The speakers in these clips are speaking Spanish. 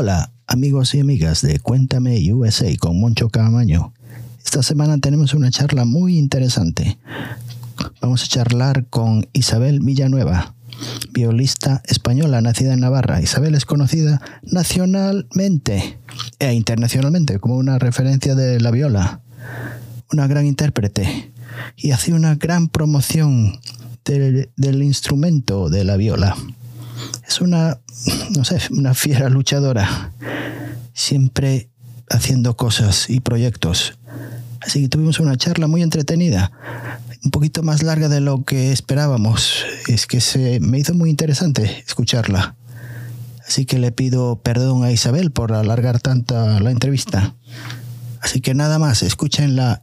Hola, amigos y amigas de Cuéntame USA con Moncho Camaño. Esta semana tenemos una charla muy interesante. Vamos a charlar con Isabel Villanueva, violista española nacida en Navarra. Isabel es conocida nacionalmente e internacionalmente como una referencia de la viola, una gran intérprete y hace una gran promoción del, del instrumento de la viola. Es una, no sé, una fiera luchadora, siempre haciendo cosas y proyectos. Así que tuvimos una charla muy entretenida, un poquito más larga de lo que esperábamos. Es que se me hizo muy interesante escucharla. Así que le pido perdón a Isabel por alargar tanto la entrevista. Así que nada más, escuchen la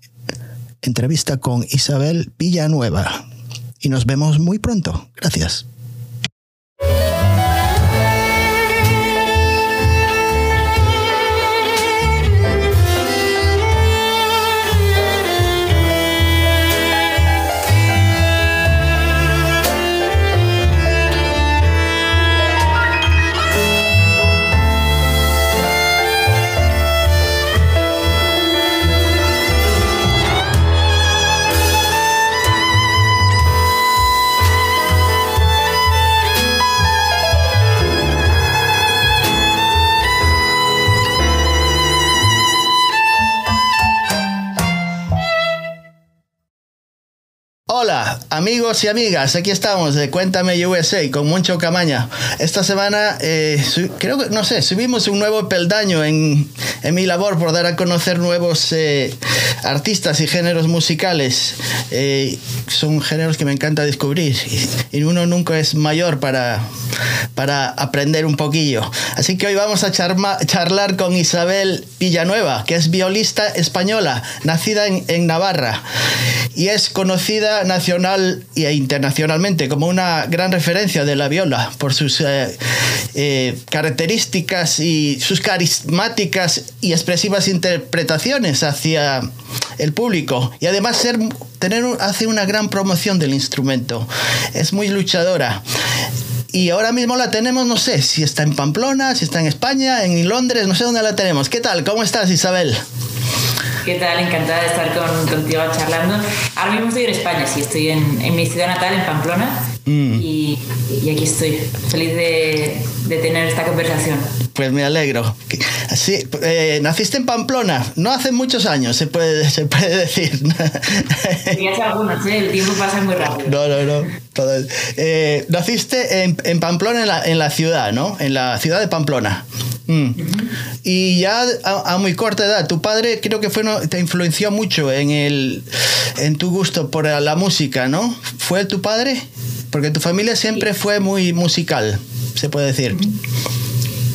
entrevista con Isabel Villanueva. Y nos vemos muy pronto. Gracias. Música Hola, amigos y amigas, aquí estamos de Cuéntame USA con Moncho Camaña. Esta semana, eh, creo que, no sé, subimos un nuevo peldaño en, en mi labor por dar a conocer nuevos eh, artistas y géneros musicales. Eh, son géneros que me encanta descubrir y, y, uno nunca es mayor para, para aprender un poquillo. Así que hoy vamos a charma, charlar con Isabel Villanueva, que es violista española, nacida en, en Navarra y es conocida nacional e internacionalmente como una gran referencia de la viola por sus eh, eh, características y sus carismáticas y expresivas interpretaciones hacia el público y además ser, tener, hace una gran promoción del instrumento. Es muy luchadora. Y ahora mismo la tenemos, no sé, si está en Pamplona, si está en España, en Londres, no sé dónde la tenemos. ¿Qué tal? ¿Cómo estás, Isabel? ¿Qué tal? Encantada de estar con, contigo charlando. Ahora mismo estoy en España, sí, estoy en mi ciudad natal, en Pamplona, mm. y, y, aquí estoy, feliz de, de, tener esta conversación. Pues me alegro. Sí, eh, naciste en Pamplona, no hace muchos años, se puede, se puede decir. Sí, hace algunos, ¿eh? el tiempo pasa muy rápido. No, no, no. Todo, eh, naciste en, en Pamplona, en la, en la ciudad, ¿no? En la ciudad de Pamplona. Mm. Y ya a, a, muy corta edad, tu padre creo que fue no, te influenció mucho en, el, en tu gusto por la música, ¿no? ¿Fue tu padre? Porque tu familia siempre sí. fue muy musical, se puede decir.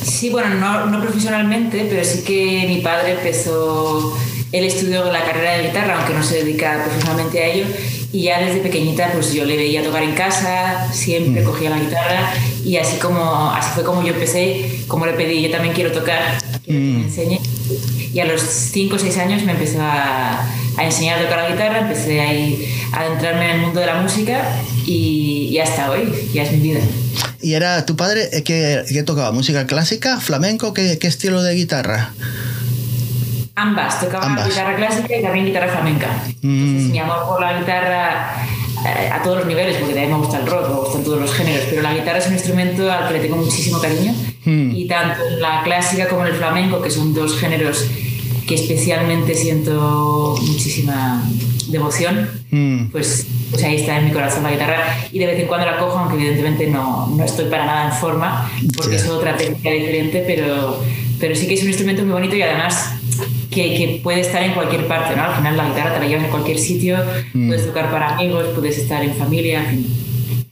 Sí, bueno, no, no profesionalmente, pero sí que mi padre empezó, él estudió la carrera de guitarra, aunque no se dedica profesionalmente a ello, y ya desde pequeñita pues yo le veía tocar en casa, siempre mm. cogía la guitarra y así como así fue como yo empecé, como le pedí, yo también quiero tocar, quiero mm. que me enseñe. Y a los 5 o 6 años me empezó a, a, enseñar a tocar la guitarra, empecé a, ir, a adentrarme en el mundo de la música y, y hasta hoy, ya es mi vida. ¿Y era tu padre que, que tocaba música clásica, flamenco? ¿Qué, qué estilo de guitarra? Ambas, tocaba Ambas. guitarra clásica y también guitarra flamenca. Mm. Entonces, mi amor por la guitarra eh, a todos los niveles, porque también me gusta el rock, me gustan todos los géneros, pero la guitarra es un instrumento al que le tengo muchísimo cariño. Mm. Y tanto en la clásica como en el flamenco, que son dos géneros que especialmente siento muchísima devoción, mm. pues, pues ahí está en mi corazón la guitarra y de vez en cuando la cojo, aunque evidentemente no, no estoy para nada en forma, porque yeah. es otra técnica diferente, pero, pero sí que es un instrumento muy bonito y además que, que, puede estar en cualquier parte, ¿no? Al final la guitarra te la llevas en cualquier sitio, mm. puedes tocar para amigos, puedes estar en familia, en fin.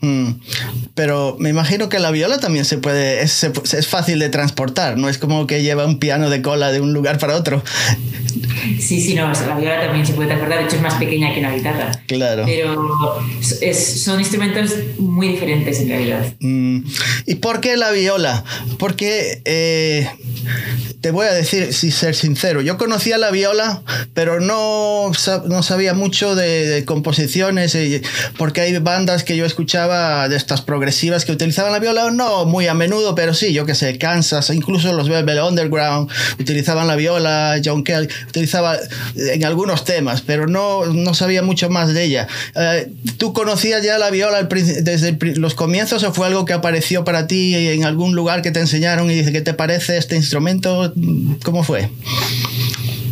Mm. Pero me imagino que la viola también se puede, es, es, fácil de transportar, no es como que lleva un piano de cola de un lugar para otro. Sí, sí, no, la viola también se puede acordar, de hecho es más pequeña que una guitarra. Claro. Pero son instrumentos muy diferentes en realidad. Mm. ¿Y por qué la viola? Porque eh, te voy a decir, si ser sincero, yo conocía la viola, pero no, no sabía mucho de, composiciones, eh, porque hay bandas que yo escuchaba de estas progresivas que utilizaban la viola, no muy a menudo, pero sí, yo que sé, Kansas, incluso los Velvet Underground utilizaban la viola, John Kelly utilizaba en algunos temas, pero no, no sabía mucho más de ella. Eh, ¿Tú conocías ya la viola desde los comienzos o fue algo que apareció para ti en algún lugar que te enseñaron y dice, ¿qué te parece este instrumento? ¿Cómo fue?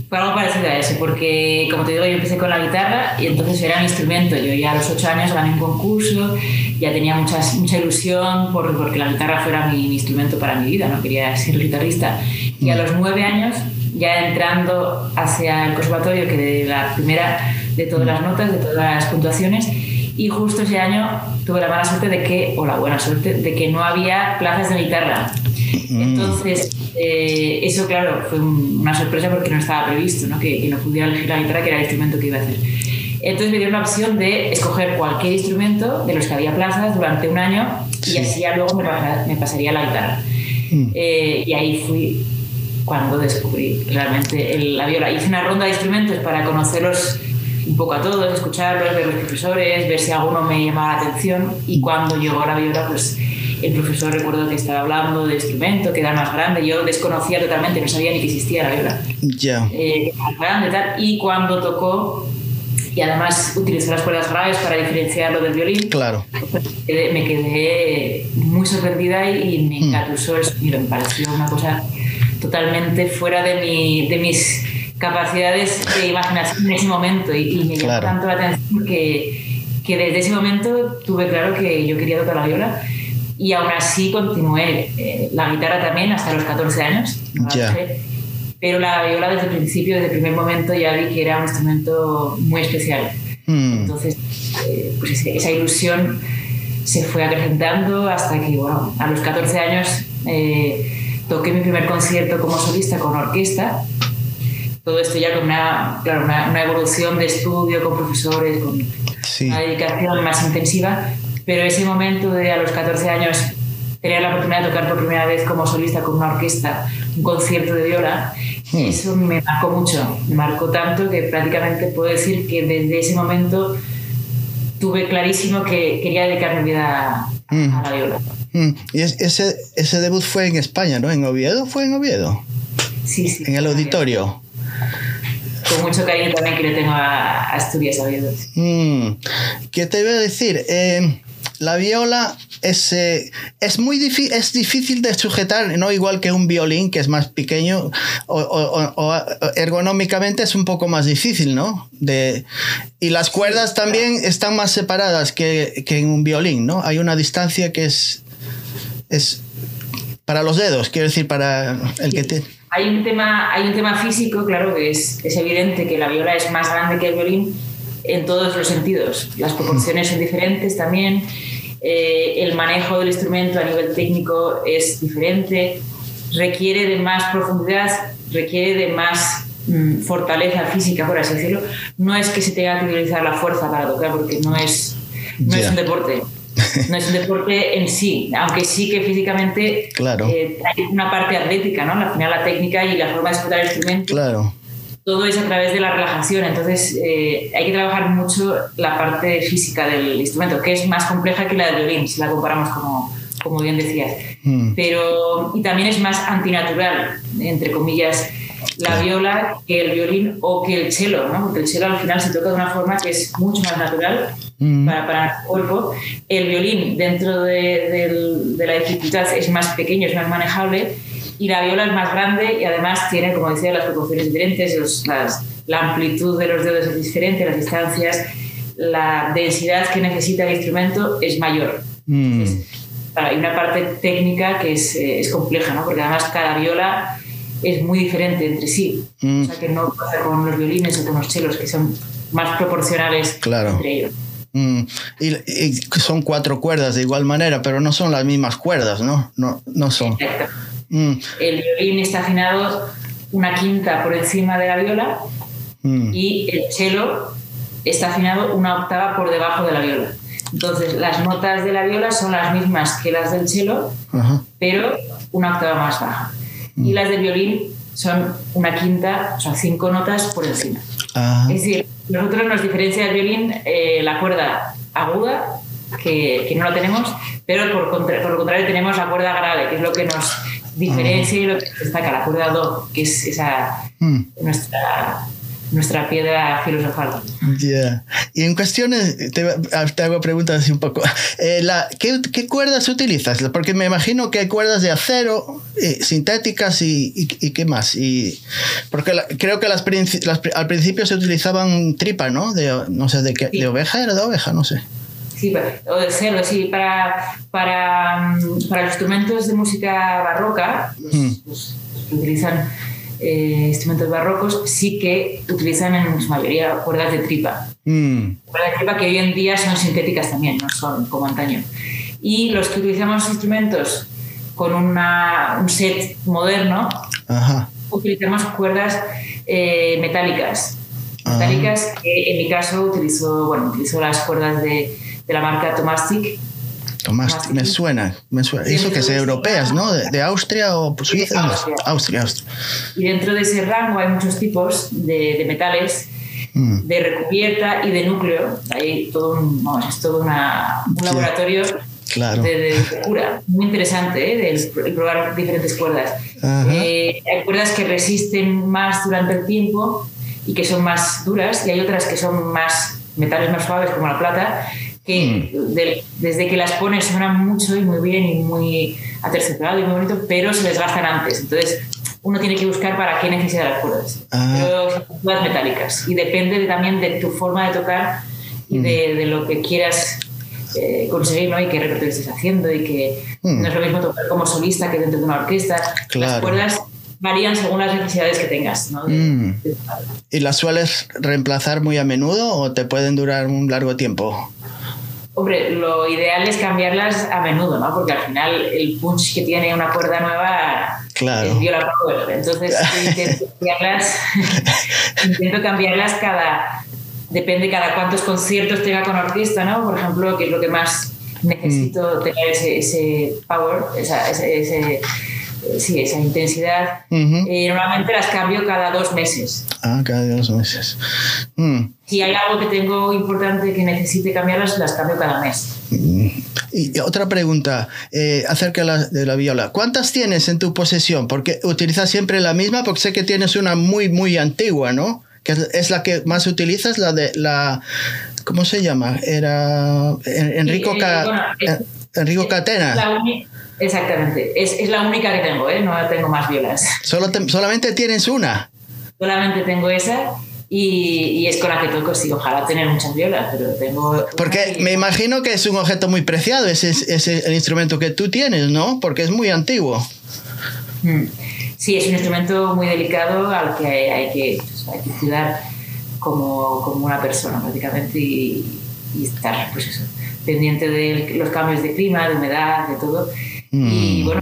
Fue algo parecido a eso, porque como te digo, yo empecé con la guitarra y entonces era mi instrumento. Yo ya a los ocho años gané un concurso, ya tenía muchas, mucha ilusión por, porque la guitarra fuera mi, instrumento para mi vida, no quería ser guitarrista. Y a los nueve años, ya entrando hacia el conservatorio, que de la primera de todas las notas, de todas las puntuaciones, y justo ese año tuve la mala suerte de que, o la buena suerte, de que no había plazas de guitarra. Mm. Entonces, eh, eso, claro, fue una sorpresa porque no estaba previsto, ¿no? Que, que, no pudiera elegir la guitarra, que era el instrumento que iba a hacer. Entonces me dieron la opción de escoger cualquier instrumento de los que había plazas durante un año y así ya luego me, pasaría la guitarra. Mm. Eh, y ahí fui cuando descubrí realmente la viola. Hice una ronda de instrumentos para conocerlos un poco a todos, escucharlos, ver los profesores, ver si alguno me llamaba la atención y cuando llegó la viola, pues el profesor recuerdo que estaba hablando de instrumento, que era más grande, yo desconocía totalmente, no sabía ni que existía la viola. Ya. Eh, más grande tal, y cuando tocó, y además utilizó las cuerdas graves para diferenciarlo del violín, claro. me quedé muy sorprendida y, me mm. engatusó el sonido, me pareció una cosa totalmente fuera de, mi, de mis capacidades de imaginación en ese momento y, me llamó tanto la atención que, que desde ese momento tuve claro que yo quería tocar la viola y aún así continué eh, la guitarra también hasta los 14 años. Pero la viola desde el principio, desde el primer momento ya vi que era un instrumento muy especial. Hmm. Entonces, eh, pues esa ilusión se fue acrecentando hasta que, bueno, a los 14 años eh, toqué mi primer concierto como solista con orquesta. Todo esto ya con una, claro, una, evolución de estudio, con profesores, con una dedicación más intensiva, pero ese momento de a los 14 años tener la oportunidad de tocar por primera vez como solista con una orquesta, un concierto de viola, hmm. eso me marcó mucho, me marcó tanto que prácticamente puedo decir que desde ese momento tuve clarísimo que quería dedicar mi vida a, hmm. la viola. Hmm. Y ese, ese debut fue en España, ¿no? ¿En Oviedo? ¿Fue en Oviedo? Sí, sí. En el auditorio. Con mucho cariño también que le tengo a, Asturias Oviedo. ¿Qué te iba a decir? Eh, la viola es, eh, es muy difícil, es difícil de sujetar, no igual que un violín que es más pequeño o, ergonómicamente es un poco más difícil, ¿no? De, y las cuerdas también están más separadas que, que, en un violín, ¿no? Hay una distancia que es, es para los dedos, quiero decir, para el que te... Hay un tema, hay un tema físico, claro, que es, es evidente que la viola es más grande que el violín en todos los sentidos. Las proporciones son diferentes también, eh, el manejo del instrumento a nivel técnico es diferente, requiere de más profundidad, requiere de más mm, fortaleza física, por así decirlo. No es que se tenga que utilizar la fuerza para tocar, porque no es, no es un deporte. No es un deporte en sí, aunque sí que físicamente claro. Eh, hay una parte atlética, ¿no? Al final la técnica y la forma de ejecutar el instrumento claro todo es a través de la relajación. Entonces, eh, hay que trabajar mucho la parte física del instrumento, que es más compleja que la del violín, si la comparamos como, como bien decías. Mm. Pero, y también es más antinatural, entre comillas, la viola que el violín o que el cello, ¿no? porque el cello al final se toca de una forma que es mucho más natural mm. para, para, el cuerpo. El violín, dentro de, de la dificultad, es más pequeño, es más manejable y la viola es más grande y además tiene, como decía, las proporciones diferentes, la amplitud de los dedos es diferente, las distancias, la densidad que necesita el instrumento es mayor. Mm. hay una parte técnica que es, eh, es, compleja, ¿no? porque además cada viola es muy diferente entre sí. Mm. O sea que no pasa con los violines o con los chelos, que son más proporcionales claro. entre ellos. Mm. Y, son cuatro cuerdas de igual manera, pero no son las mismas cuerdas, ¿no? No, no son. Mm. El violín está afinado una quinta por encima de la viola mm. y el cello está afinado una octava por debajo de la viola. Entonces, las notas de la viola son las mismas que las del cello, pero una octava más baja. Y mm. las del violín son una quinta, o sea, cinco notas por encima. Es decir, nosotros nos diferencia del violín eh, la cuerda aguda, que, que, no la tenemos, pero por, por, lo contrario tenemos la cuerda grave, que es lo que nos diferencia y lo que destaca, la cuerda do, que es esa mm. nuestra nuestra piedra filosofal. Ya. Y en cuestiones, te, te, hago preguntas así un poco. Eh, la, ¿qué, ¿qué, cuerdas utilizas? Porque me imagino que hay cuerdas de acero, eh, sintéticas y, y, qué más. Y, porque creo que las, al principio se utilizaban tripa, ¿no? De, no sé, de, qué, de oveja, era de oveja, no sé. Sí, o de cero, sí. Para, para, para los instrumentos de música barroca, los, mm. los, los utilizan eh, instrumentos barrocos sí que utilizan en su mayoría cuerdas de tripa. Mm. Cuerdas de tripa que hoy en día son sintéticas también, no son como antaño. Y los que utilizamos instrumentos con una, un set moderno, utilizamos cuerdas eh, metálicas. Ah. Metálicas que en mi caso utilizo, bueno, utilizo las cuerdas de, de la marca Tomastic más, me suena, me suena. Eso que es europeas, ¿no? De, Austria o Suiza. Austria. Austria, Y dentro de ese rango hay muchos tipos de, metales, mm. de recubierta y de núcleo. Hay todo un, vamos, es todo una, un laboratorio claro. de, de, cura. Muy interesante, ¿eh? de, probar diferentes cuerdas. Eh, hay cuerdas que resisten más durante el tiempo y que son más duras, y hay otras que son más metales más suaves, como la plata, que mm. desde que las pones suenan mucho y muy bien y muy aterciopelado y muy bonito, pero se desgastan antes. Entonces, uno tiene que buscar para qué necesita las cuerdas. Ah. Pero son cuerdas metálicas y depende también de tu forma de tocar y de, mm. de, lo que quieras eh, conseguir ¿no? y qué repertorio estés haciendo y que mm. no es lo mismo tocar como solista que dentro de una orquesta. Las cuerdas varían según las necesidades que tengas. ¿no? ¿Y las sueles reemplazar muy a menudo o te pueden durar un largo tiempo? Hombre, lo ideal es cambiarlas a menudo, ¿no? Porque al final el punch que tiene una cuerda nueva claro. es viola power. Entonces intento cambiarlas, intento cambiarlas cada... Depende cada cuántos conciertos tenga con orquesta, ¿no? Por ejemplo, que es lo que más necesito mm. tener ese, ese power, esa, ese sí, esa intensidad. Eh, normalmente las cambio cada dos meses. Ah, cada dos meses. Mm. Si hay algo que tengo importante que necesite cambiarlas, las cambio cada mes. Mm. Y otra pregunta eh, acerca de la, de la, viola. ¿Cuántas tienes en tu posesión? Porque utilizas siempre la misma, porque sé que tienes una muy, muy antigua, ¿no? Que es la que más utilizas, la de la... ¿Cómo se llama? Era Enrico, eh, Enrico Catena. La Exactamente, es, es, la única que tengo, ¿eh? no tengo más violas. ¿Solo ¿Solamente tienes una? Solamente tengo esa y, y, es con la que toco, sí, ojalá tener muchas violas, pero tengo... Porque me imagino que es un objeto muy preciado ese, ese el instrumento que tú tienes, ¿no? Porque es muy antiguo. Mm. Sí, es un instrumento muy delicado al que hay, que, pues, hay que cuidar como, como, una persona prácticamente y, y estar pues eso, pendiente de los cambios de clima, de humedad, de todo. Y mm. bueno,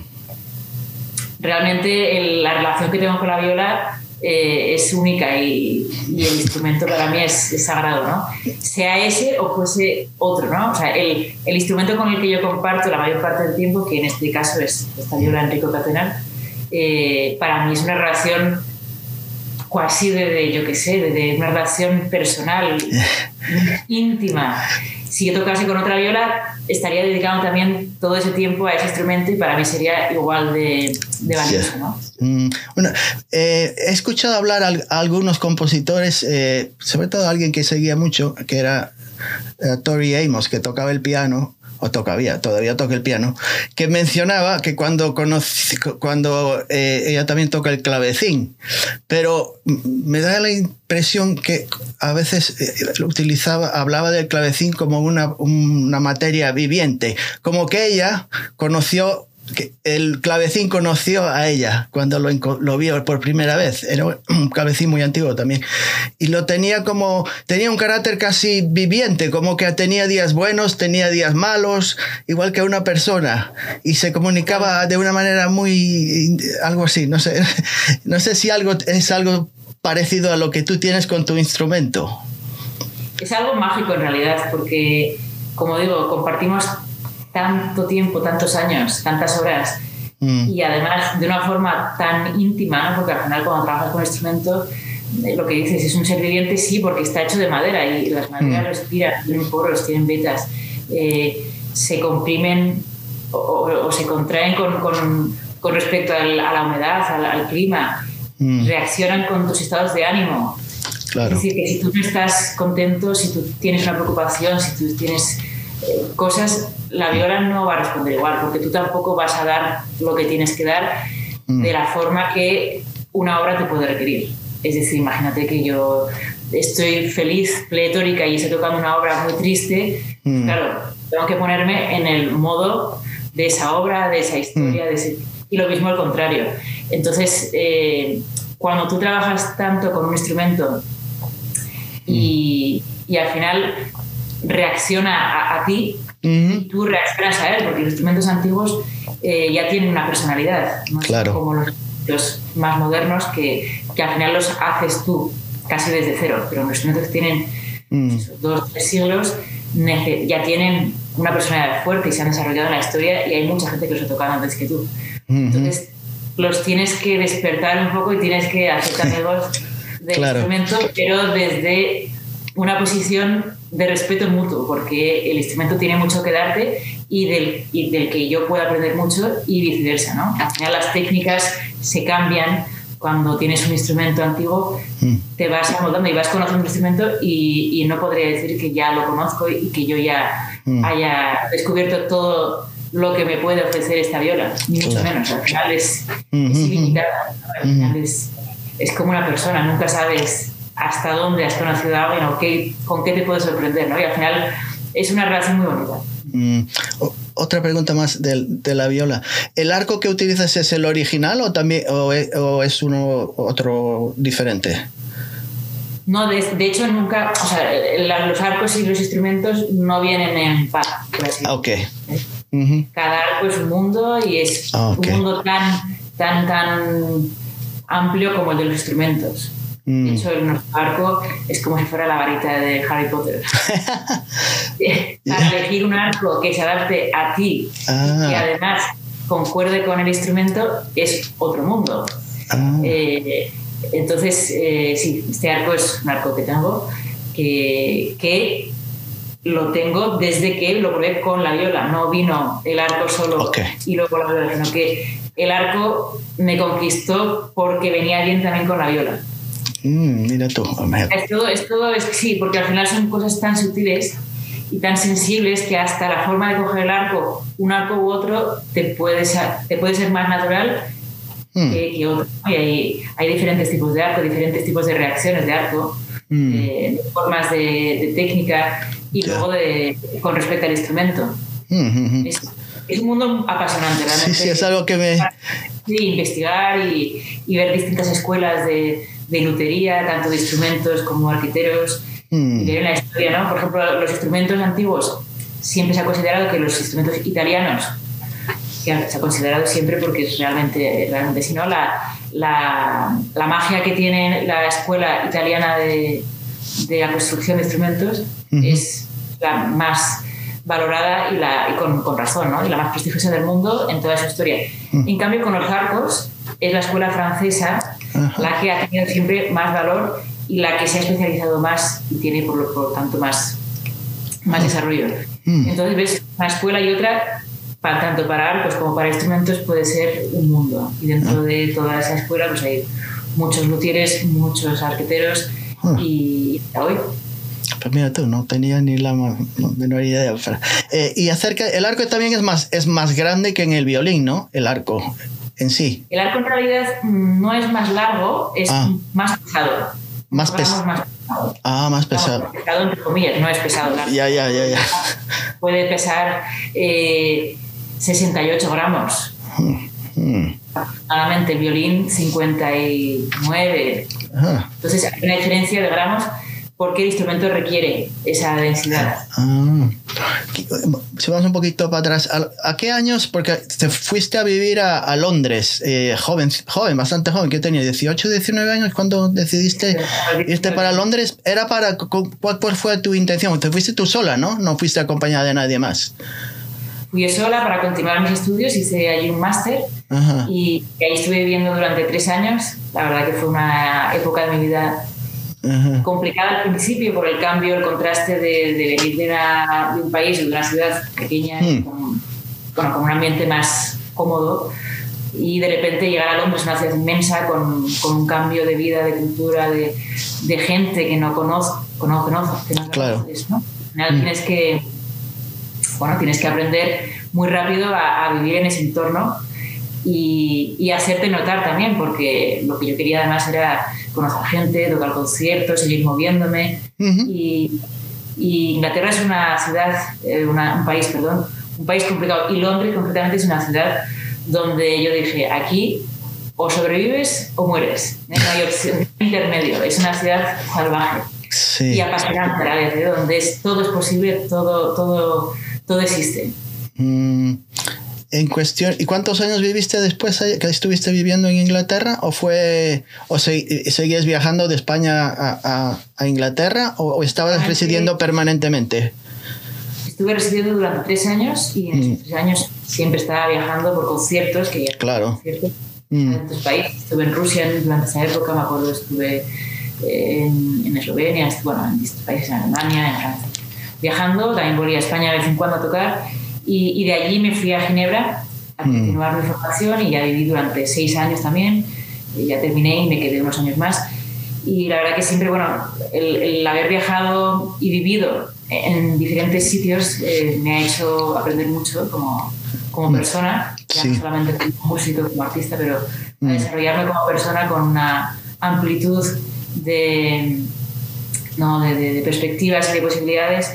realmente la relación que tengo con la viola eh, es única y, el instrumento para mí es, sagrado, ¿no? Sea ese o fuese otro, ¿no? O sea, el, el, instrumento con el que yo comparto la mayor parte del tiempo, que en este caso es esta viola Enrico Catenal, eh, para mí es una relación casi de, yo qué sé, de, una relación personal, íntima. Si yo tocase con otra viola, estaría dedicando también todo ese tiempo a ese instrumento y para mí sería igual de, valioso, ¿no? Mm, bueno, eh, he escuchado hablar a, algunos compositores, eh, sobre todo a alguien que seguía mucho, que era eh, Tori Amos, que tocaba el piano o todavía, todavía toca el piano, que mencionaba que cuando, conocí, cuando eh, ella también toca el clavecín, pero me da la impresión que a veces eh, utilizaba, hablaba del clavecín como una, una materia viviente, como que ella conoció el clavecín conoció a ella cuando lo, lo, vio por primera vez. Era un clavecín muy antiguo también. Y lo tenía como, tenía un carácter casi viviente, como que tenía días buenos, tenía días malos, igual que una persona. Y se comunicaba de una manera muy, algo así, no sé, no sé si algo es algo parecido a lo que tú tienes con tu instrumento? Es algo mágico en realidad, porque, como digo, compartimos tanto tiempo, tantos años, tantas horas, mm. y además de una forma tan íntima, porque al final cuando trabajas con un instrumento, eh, lo que dices es un ser viviente, sí, porque está hecho de madera y las maderas mm. respiran, tienen poros, tienen vetas, eh, se comprimen o, se contraen con, con, con respecto a la humedad, al, clima, mm. reaccionan con tus estados de ánimo. Claro. Es decir, que si tú no estás contento, si tú tienes una preocupación, si tú tienes cosas, la viola no va a responder igual, porque tú tampoco vas a dar lo que tienes que dar mm. de la forma que una obra te puede requerir. Es decir, imagínate que yo estoy feliz, pletórica y estoy tocando una obra muy triste, mm. claro, tengo que ponerme en el modo de esa obra, de esa historia, de y lo mismo al contrario. Entonces, eh, cuando tú trabajas tanto con un instrumento y, y al final reacciona a, ti, y tú reaccionas a él, porque los instrumentos antiguos eh, ya tienen una personalidad, no claro. como los, los, más modernos que, que, al final los haces tú casi desde cero, pero los instrumentos tienen mm. dos tres siglos ya tienen una personalidad fuerte y se han desarrollado en la historia y hay mucha gente que los ha tocado antes que tú. Entonces, los tienes que despertar un poco y tienes que hacerte amigos del instrumento, pero desde una posición de respeto mutuo, porque el instrumento tiene mucho que darte y del, y del que yo puedo aprender mucho y viceversa. ¿no? Al final las técnicas se cambian cuando tienes un instrumento antiguo, mm. te vas amoldando y vas conociendo un instrumento y, y, no podría decir que ya lo conozco y que yo ya mm. haya descubierto todo lo que me puede ofrecer esta viola, ni mucho menos. Al final es, ilimitada, al final es, es, como una persona, nunca sabes hasta dónde has conocido a alguien o qué, con qué te puede sorprender, ¿no? Y al final es una relación muy bonita. Mm. Otra pregunta más de, de, la viola. ¿El arco que utilizas es el original o también o es, uno otro diferente? No, de, hecho nunca, o sea, los arcos y los instrumentos no vienen en par. Ok. Cada arco es un mundo y es ah, un mundo tan, tan, tan amplio como el de los instrumentos. De mm. hecho, el arco es como si fuera la varita de Harry Potter. Para elegir un arco que se adapte a ti y ah. que además concuerde con el instrumento es otro mundo. Ah. Eh, entonces, eh, sí, este arco es un arco que tengo que, que lo tengo desde que lo probé con la viola. No vino el arco solo y luego la viola, sino que el arco me conquistó porque venía bien también con la viola. Mm, mira tú. Es todo, es todo, es, sí, porque al final son cosas tan sutiles y tan sensibles que hasta la forma de coger el arco, un arco u otro, te puede ser, te puede ser más natural mm. que, otro. hay, hay, diferentes tipos de arco, diferentes tipos de reacciones de arco, mm. eh, formas de, técnica y luego de, con respecto al instrumento. es, es, un mundo apasionante, realmente. Sí, sí, es algo que me... Sí, investigar y, y ver distintas escuelas de de lutería, tanto de instrumentos como arquiteros, mm. y la historia, ¿no? Por ejemplo, los instrumentos antiguos, siempre se ha considerado que los instrumentos italianos, que se ha considerado siempre porque es realmente, realmente si no, la, la, la magia que tiene la escuela italiana de, de la construcción de instrumentos es la más valorada y, la, y con, con, razón, ¿no? y la más prestigiosa del mundo en toda su historia. En cambio, con los arcos, es la escuela francesa la que ha tenido siempre más valor y la que se ha especializado más y tiene por lo tanto más, más desarrollo. Mm. Entonces ves una escuela y otra, para, tanto para arcos como para instrumentos, puede ser un mundo. Y dentro de toda esa escuela pues hay muchos luthieres, muchos arqueteros ah. y hoy pues mira tú, no tenía ni la menor idea. Eh, y acerca, el arco también es más, es más grande que en el violín, ¿no? El arco en sí. El arco en realidad no es más largo, es ah. más pesado. Más, pesado. Ah, más pesado. pesado entre comillas, no es pesado. Ya, ya, ya, ya. Puede pesar 68 eh, gramos. Hmm, hmm. El violín 59. Entonces hay una diferencia de gramos porque el instrumento requiere esa densidad. Ah. Si vamos un poquito para atrás, ¿a, qué años? Porque te fuiste a vivir a, Londres, eh, joven, joven, bastante joven, ¿qué tenía? ¿18, 19 años cuando decidiste irte para Londres? ¿Era para, cuál, fue tu intención? Te fuiste tú sola, ¿no? No fuiste acompañada de nadie más. Fui sola para continuar mis estudios, hice allí un máster y ahí estuve viviendo durante tres años. La verdad que fue una época de mi vida complicada al principio por el cambio, el contraste de, venir de, un país, de una ciudad pequeña, hmm. con, con, un ambiente más cómodo, y de repente llegar a Londres, una ciudad inmensa, con, con un cambio de vida, de cultura, de, de gente que no conozco, que no claro. conoces, ¿no? Hmm. tienes que, bueno, tienes que aprender muy rápido a, a vivir en ese entorno y, y, hacerte notar también, porque lo que yo quería además era conocer gente, tocar conciertos, seguir moviéndome. y, Inglaterra es una ciudad, eh, un país, perdón, un país complicado. Y Londres concretamente es una ciudad donde yo dije, aquí o sobrevives o mueres. No hay opción intermedio. Es una ciudad salvaje y apasionante a la vez, ¿eh? donde es, todo es posible, todo, todo, todo existe. Mm, en cuestión, ¿y cuántos años viviste después que estuviste viviendo en Inglaterra? ¿O fue o seguías viajando de España a, a, Inglaterra o, estabas ah, residiendo permanentemente? Estuve residiendo durante tres años y en esos mm. tres años siempre estaba viajando por conciertos que ya claro. Mm. en otros países. Estuve en Rusia durante esa época, me acuerdo, estuve en, en Eslovenia, bueno, en distintos países, en Alemania, en Francia. Viajando, también volví a España de vez en cuando a tocar y, de allí me fui a Ginebra a mm. continuar mi formación y ya viví durante seis años también. Y ya terminé y me quedé unos años más. Y la verdad que siempre, bueno, el, haber viajado y vivido en diferentes sitios eh, me ha hecho aprender mucho como, como mm. persona, ya no solamente como músico, como artista, pero a mm. desarrollarme como persona con una amplitud de, no, de, de perspectivas y de posibilidades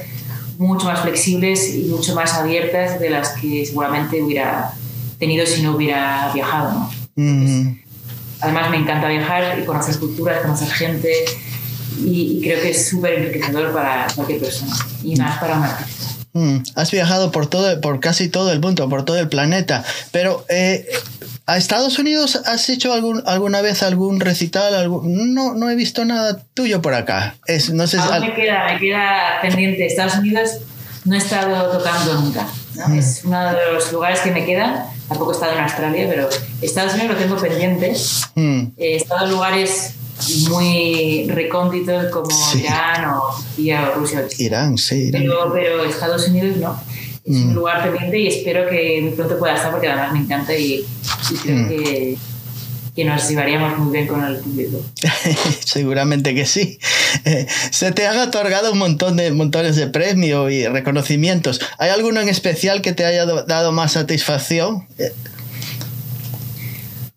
mucho más flexibles y mucho más abiertas de las que seguramente hubiera tenido si no hubiera viajado. ¿no? además me encanta viajar y conocer culturas, conocer gente y, creo que es súper enriquecedor para cualquier persona y más para un artista. Mm, has viajado por todo, por casi todo el mundo, por todo el planeta, pero eh, ¿a Estados Unidos has hecho algún, alguna vez algún recital? No, no he visto nada tuyo por acá. Es, no sé me, queda, me queda pendiente. Estados Unidos no he estado tocando nunca. Mm. Es uno de los lugares que me quedan. Tampoco he estado en Australia, pero Estados Unidos lo tengo pendiente. Mm. He estado en lugares muy recónditos como Irán o, Rusia. Irán, sí. Pero, pero Estados Unidos no. Es un mm. lugar pendiente y espero que muy pronto pueda estar porque además me encanta y, creo mm. que, que, nos llevaríamos muy bien con el público. Seguramente que sí. Eh, se te han otorgado un montón de montones de premios y reconocimientos. ¿Hay alguno en especial que te haya dado más satisfacción?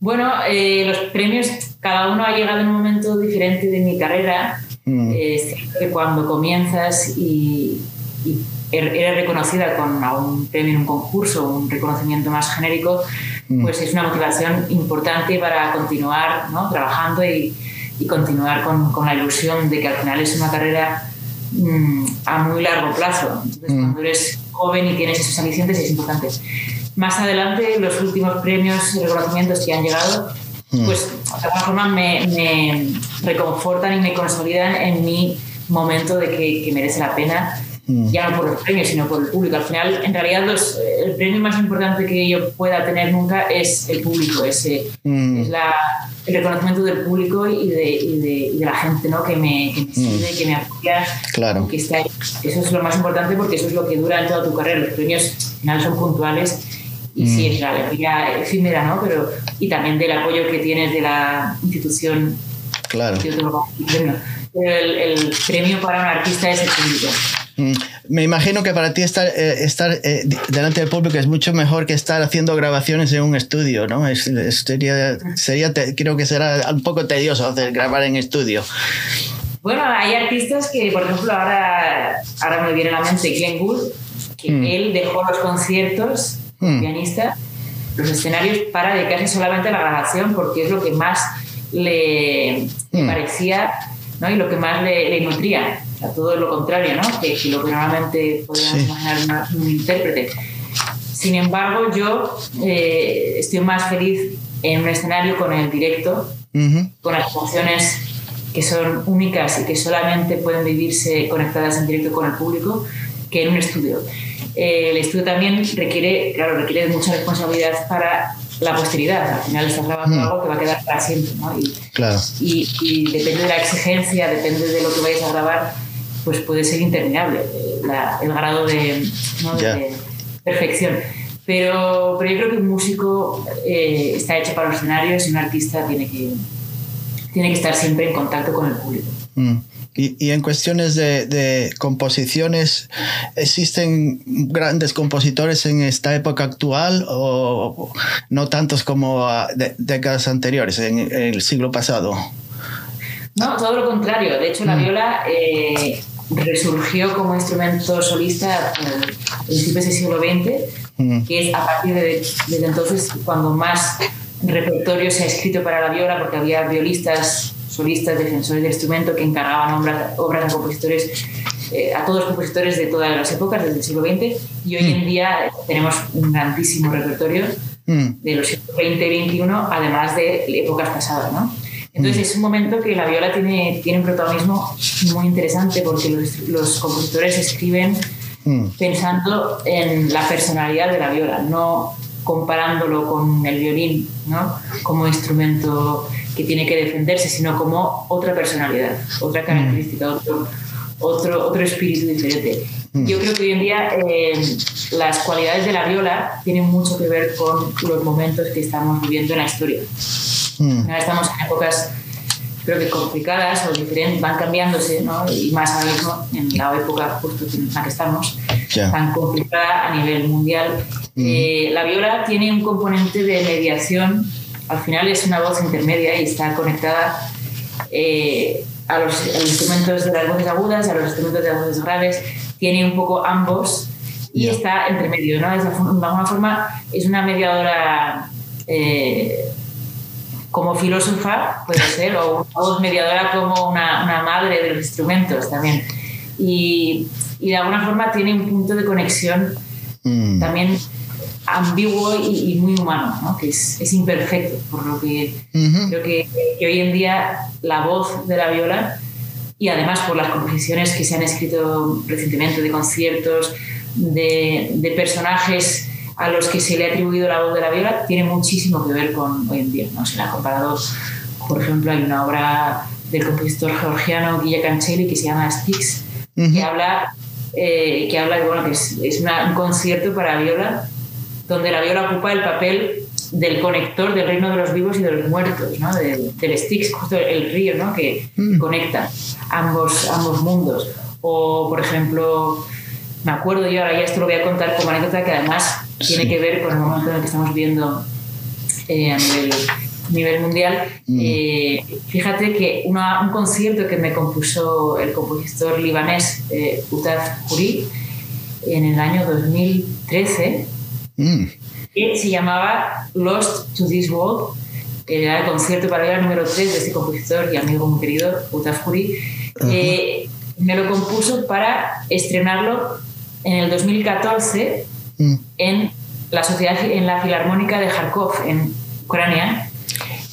Bueno, eh, los premios, cada uno ha llegado en un momento diferente de mi carrera. Mm. Eh, que cuando comienzas y, er, eres reconocida con un premio en un concurso, un reconocimiento más genérico, mm. pues es una motivación importante para continuar ¿no? trabajando y, y continuar con, con, la ilusión de que al final es una carrera mm, a muy largo plazo. Entonces, cuando eres joven y tienes esos alicientes es importante más adelante los últimos premios y reconocimientos que han llegado, mm. pues de alguna forma me, me, reconfortan y me consolidan en mi momento de que, que merece la pena, mm. ya no por los premios, sino por el público. Al final, en realidad, los, el premio más importante que yo pueda tener nunca es el público, es, mm. es la, el reconocimiento del público y de, y de, y de la gente ¿no? que, me, que me sigue, que me apoya, claro. que está ahí. Eso es lo más importante porque eso es lo que dura en toda tu carrera. Los premios al final son puntuales y sí, es la alegría efímera, ¿no? Pero, y también del apoyo que tienes de la institución. Claro. el, el, premio para un artista es el público. Mm, me imagino que para ti estar, eh, estar eh, delante del público es mucho mejor que estar haciendo grabaciones en un estudio, ¿no? Es, sería, sería creo que será un poco tedioso hacer, grabar en estudio. Bueno, hay artistas que, por ejemplo, ahora, ahora me viene a la mente Glenn Gould, que mm. él dejó los conciertos Hmm. pianista, los escenarios para dedicarse solamente a la grabación porque es lo que más le, hmm. parecía ¿no? y lo que más le, le nutría, o todo lo contrario, ¿no? que, lo que normalmente podríamos imaginar un intérprete. Sin embargo, yo eh, estoy más feliz en un escenario con el directo, con las emociones que son únicas y que solamente pueden vivirse conectadas en directo con el público, que en un estudio. Eh, el estudio también requiere, claro, requiere mucha responsabilidad para la posteridad. Al final estás grabando algo que va a quedar para siempre, ¿no? Y, claro. y, depende de la exigencia, depende de lo que vayas a grabar, pues puede ser interminable eh, el grado de, perfección. Pero, pero yo creo que un músico eh, está hecho para los escenarios y un artista tiene que, tiene que estar siempre en contacto con el público. Mm. Y, en cuestiones de, composiciones, ¿existen grandes compositores en esta época actual o no tantos como de, décadas anteriores, en, el siglo pasado? No, todo lo contrario. De hecho, la mm. viola eh, resurgió como instrumento solista a principios del siglo XX, mm. que es a partir de desde entonces cuando más repertorio se ha escrito para la viola, porque había violistas solistas, defensores del instrumento que encargaban obras, obras a compositores, eh, a todos los compositores de todas las épocas, desde el siglo XX, y hoy en mm. día tenemos un grandísimo repertorio mm. de los siglos XX y XXI, además de épocas pasadas, ¿no? Entonces mm. es un momento que la viola tiene, tiene un protagonismo muy interesante porque los, los compositores escriben pensando en la personalidad de la viola, no comparándolo con el violín ¿no? como instrumento que tiene que defenderse, sino como otra personalidad, otra mm. característica, otro, otro, otro espíritu diferente. Mm. Yo creo que hoy en día eh, las cualidades de la viola tienen mucho que ver con los momentos que estamos viviendo en la historia. Mm. Ahora estamos en épocas creo que complicadas o diferentes, van cambiándose, ¿no? y más ahora mismo en la época justo en la que estamos, tan complicada a nivel mundial. Eh, la viola tiene un componente de mediación al final es una voz intermedia y está conectada eh, a, los, instrumentos de las voces agudas, a los instrumentos de las voces graves, tiene un poco ambos y está entre medio, ¿no? de alguna forma es una mediadora eh, como filósofa, puede ser, o una voz mediadora como una, una madre de los instrumentos también. Y, y, de alguna forma tiene un punto de conexión mm. también ambiguo y, muy humano, ¿no? que es, es, imperfecto, por lo que creo que, hoy en día la voz de la viola y además por las composiciones que se han escrito recientemente de conciertos, de, de, personajes a los que se le ha atribuido la voz de la viola, tiene muchísimo que ver con hoy en día. ¿no? Se le ha comparado, por ejemplo, hay una obra del compositor georgiano Guilla Cancelli que se llama Styx, que habla, eh, que habla de bueno, que es, es un concierto para viola donde la viola ocupa el papel del conector del reino de los vivos y de los muertos, ¿no? del, Styx, justo el río ¿no? que mm. conecta ambos, ambos mundos. O, por ejemplo, me acuerdo yo, ahora ya esto lo voy a contar como anécdota que además tiene que ver con el momento en el que estamos viviendo eh, a nivel, mundial. Mm. Eh, fíjate que un concierto que me compuso el compositor libanés eh, Utaf Khoury en el año 2013, Mm. Que se llamaba Lost to This World, que era el concierto para el número 3 de este compositor y amigo muy querido, Utafuri. Eh, me lo compuso para estrenarlo en el 2014 mm. en la sociedad en la Filarmónica de Kharkov en Ucrania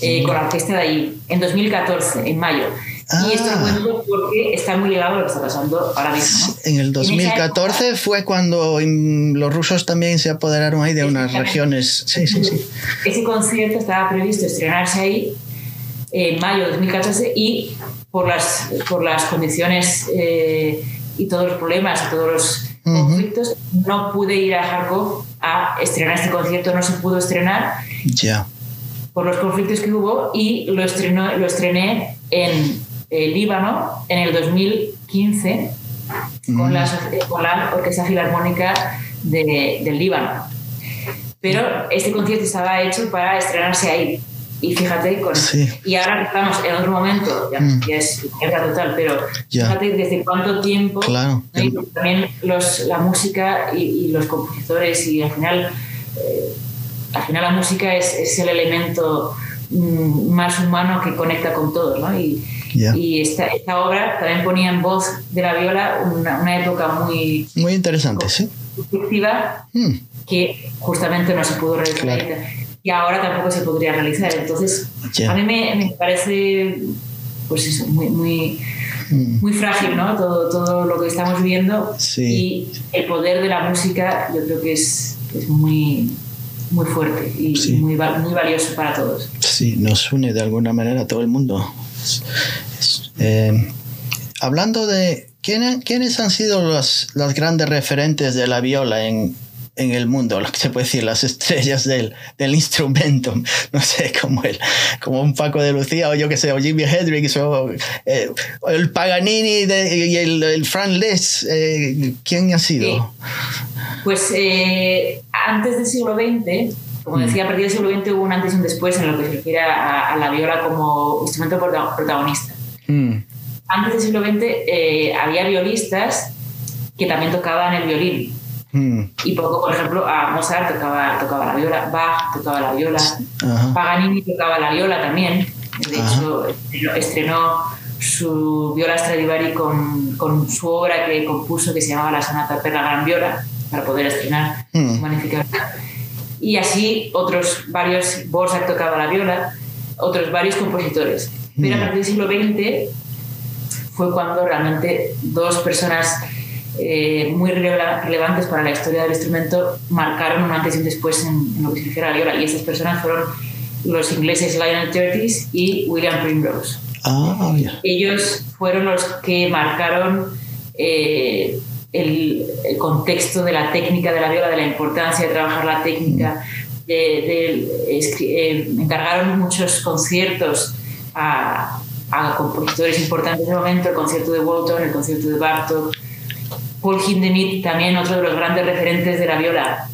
eh, con la orquesta de allí en 2014 en mayo y esto ah. cuento porque está muy ligado a lo que está pasando ahora mismo. En el 2014 fue cuando los rusos también se apoderaron ahí de unas regiones. Sí, sí, sí. Ese concierto estaba previsto estrenarse ahí en mayo de 2014 y por las, por las condiciones eh, y todos los problemas y todos los conflictos no pude ir a Kharkov a estrenar este concierto, no se pudo estrenar. Ya. Por los conflictos que hubo y lo, estrenó, lo estrené en el Líbano en el 2015 con, la, mm. con la Orquesta Filarmónica de, del Líbano. Pero este concierto estaba hecho para estrenarse ahí. Y fíjate, con, y ahora estamos en otro momento, ya, mm. es guerra total, pero fíjate desde cuánto tiempo claro. también los, la música y, los compositores y al final, eh, al final la música es, es el elemento mm, más humano que conecta con todos, ¿no? Y, Y esta, esta, obra también ponía en voz de la viola una, una época muy... Muy interesante, sí. Mm. que justamente no se pudo realizar. Y ahora tampoco se podría realizar. Entonces, a mí me, me, parece pues eso, muy, muy, mm. muy frágil, ¿no? Todo, todo lo que estamos viendo. Y el poder de la música yo creo que es, es muy muy fuerte y muy, muy valioso para todos. Sí, nos une de alguna manera a todo el mundo. Eh, hablando de ¿quiénes, quiénes han sido los, los grandes referentes de la viola en, en el mundo, lo que se puede decir, las estrellas del, del instrumento, no sé, como el, como un Paco de Lucía o yo que sé, o Jimi Hendrix o, eh, el Paganini y el, el Franz Liszt, eh, ¿quién ha sido? Pues eh, antes del siglo XX, como mm. decía, a partir del siglo XX hubo un antes y un después en lo que se refiere a, la viola como instrumento protagonista. Mm. Antes del siglo XX había violistas que también tocaban el violín Hmm. Y poco, por ejemplo, a Mozart tocaba, tocaba la viola, Bach tocaba la viola, Paganini tocaba la viola también. De hecho, estrenó su viola Stradivari con, con, su obra que compuso que se llamaba La Sonata per la Gran Viola, para poder estrenar hmm. su magnífica Y así otros varios, Borsak tocaba la viola, otros varios compositores. Pero a hmm. partir del siglo XX fue cuando realmente dos personas eh, muy relevantes para la historia del instrumento marcaron un antes y un después en, lo que se refiere a la viola. Y estas personas fueron los ingleses Lionel Curtis y William Primrose. Ah, Ellos fueron los que marcaron eh, el, contexto de la técnica de la viola, de la importancia de trabajar la técnica. De, eh, encargaron muchos conciertos a, a compositores importantes de momento, el concierto de Walton, el concierto de Bartok, Paul Hindemith, también otro de los grandes referentes de la viola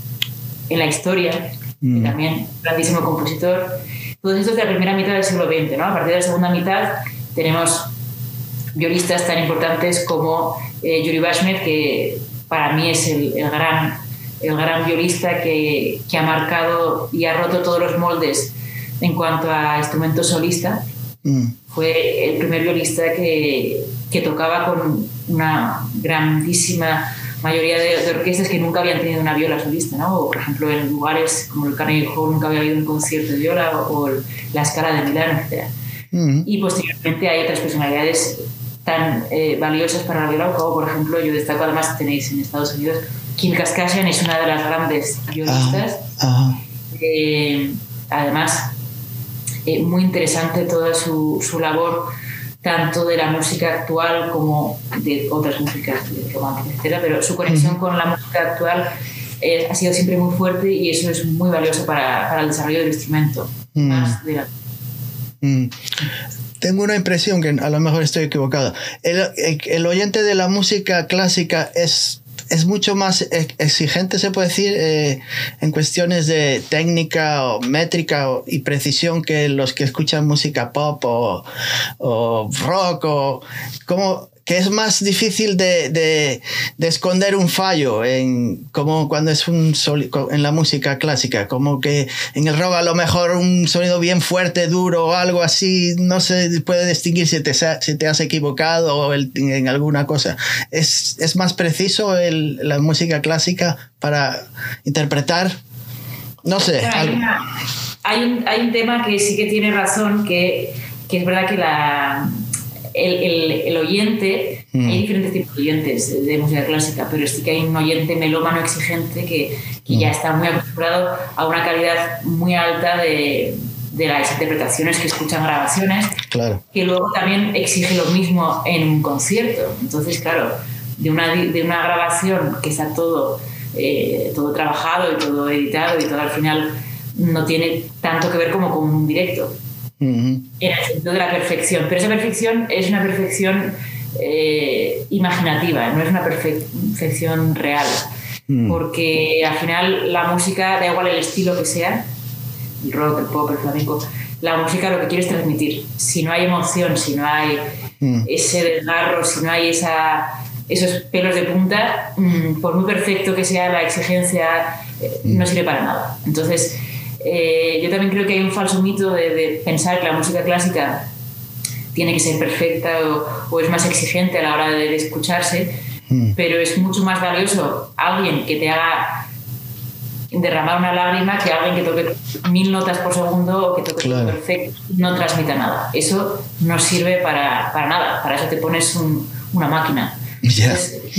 en la historia, mm. también grandísimo compositor. Todo esto es de la primera mitad del siglo XX, ¿no? A partir de la segunda mitad tenemos violistas tan importantes como eh, Yuri Bashmet, que para mí es el, gran, el gran violista que, que, ha marcado y ha roto todos los moldes en cuanto a instrumento solista. Mm. Fue el primer violista que, que tocaba con una grandísima mayoría de, orquestas que nunca habían tenido una viola solista, ¿no? O, por ejemplo, en lugares como el Carnegie Hall nunca había habido un concierto de viola o, la Escala de Milán, etc. Mm. Y posteriormente hay otras personalidades tan eh, valiosas para la viola como, por ejemplo, yo destaco, además tenéis en Estados Unidos, Kim Kaskasian es una de las grandes violistas. Ah, eh, además, eh, muy interesante toda su, su labor tanto de la música actual como de otras músicas románticas, etc. Pero su conexión con la música actual eh, ha sido siempre muy fuerte y eso es muy valioso para, para el desarrollo del instrumento. Mm. Más de la... mm. Tengo una impresión que a lo mejor estoy equivocado. El, oyente de la música clásica es es mucho más exigente, se puede decir, eh, en cuestiones de técnica o métrica y precisión que los que escuchan música pop o, o rock o como que es más difícil de, de, de, esconder un fallo en como cuando es un en la música clásica como que en el rock a lo mejor un sonido bien fuerte duro o algo así no se puede distinguir si te, si te has equivocado o en alguna cosa. Es, es más preciso el, la música clásica para interpretar no sé hay, hay, un, hay un tema que sí que tiene razón que, que es verdad que la el, el, oyente, mm. hay diferentes tipos de oyentes de música clásica, pero sí que hay un oyente melómano exigente que, que ya mm. está muy acostumbrado a una calidad muy alta de, de las interpretaciones que escuchan grabaciones, claro. que luego también exige lo mismo en un concierto. Entonces, claro, de una, de una grabación que está todo, eh, todo trabajado y todo editado y todo al final no tiene tanto que ver como con un directo en el sentido de la perfección. Pero esa perfección es una perfección eh, imaginativa, no es una perfección real. Mm. Porque al final la música, da igual el estilo que sea, el rock, el pop, el flamenco, la música lo que quiere es transmitir. Si no hay emoción, si no hay mm. ese desgarro, si no hay esa, esos pelos de punta, mm, por muy perfecto que sea la exigencia, eh, no sirve para nada. Entonces, eh, yo también creo que hay un falso mito de, pensar que la música clásica tiene que ser perfecta o, es más exigente a la hora de, escucharse, mm. pero es mucho más valioso alguien que te haga derramar una lágrima que alguien que toque mil notas por segundo o que toque perfecto no transmita nada. Eso no sirve para, para nada, para eso te pones una máquina.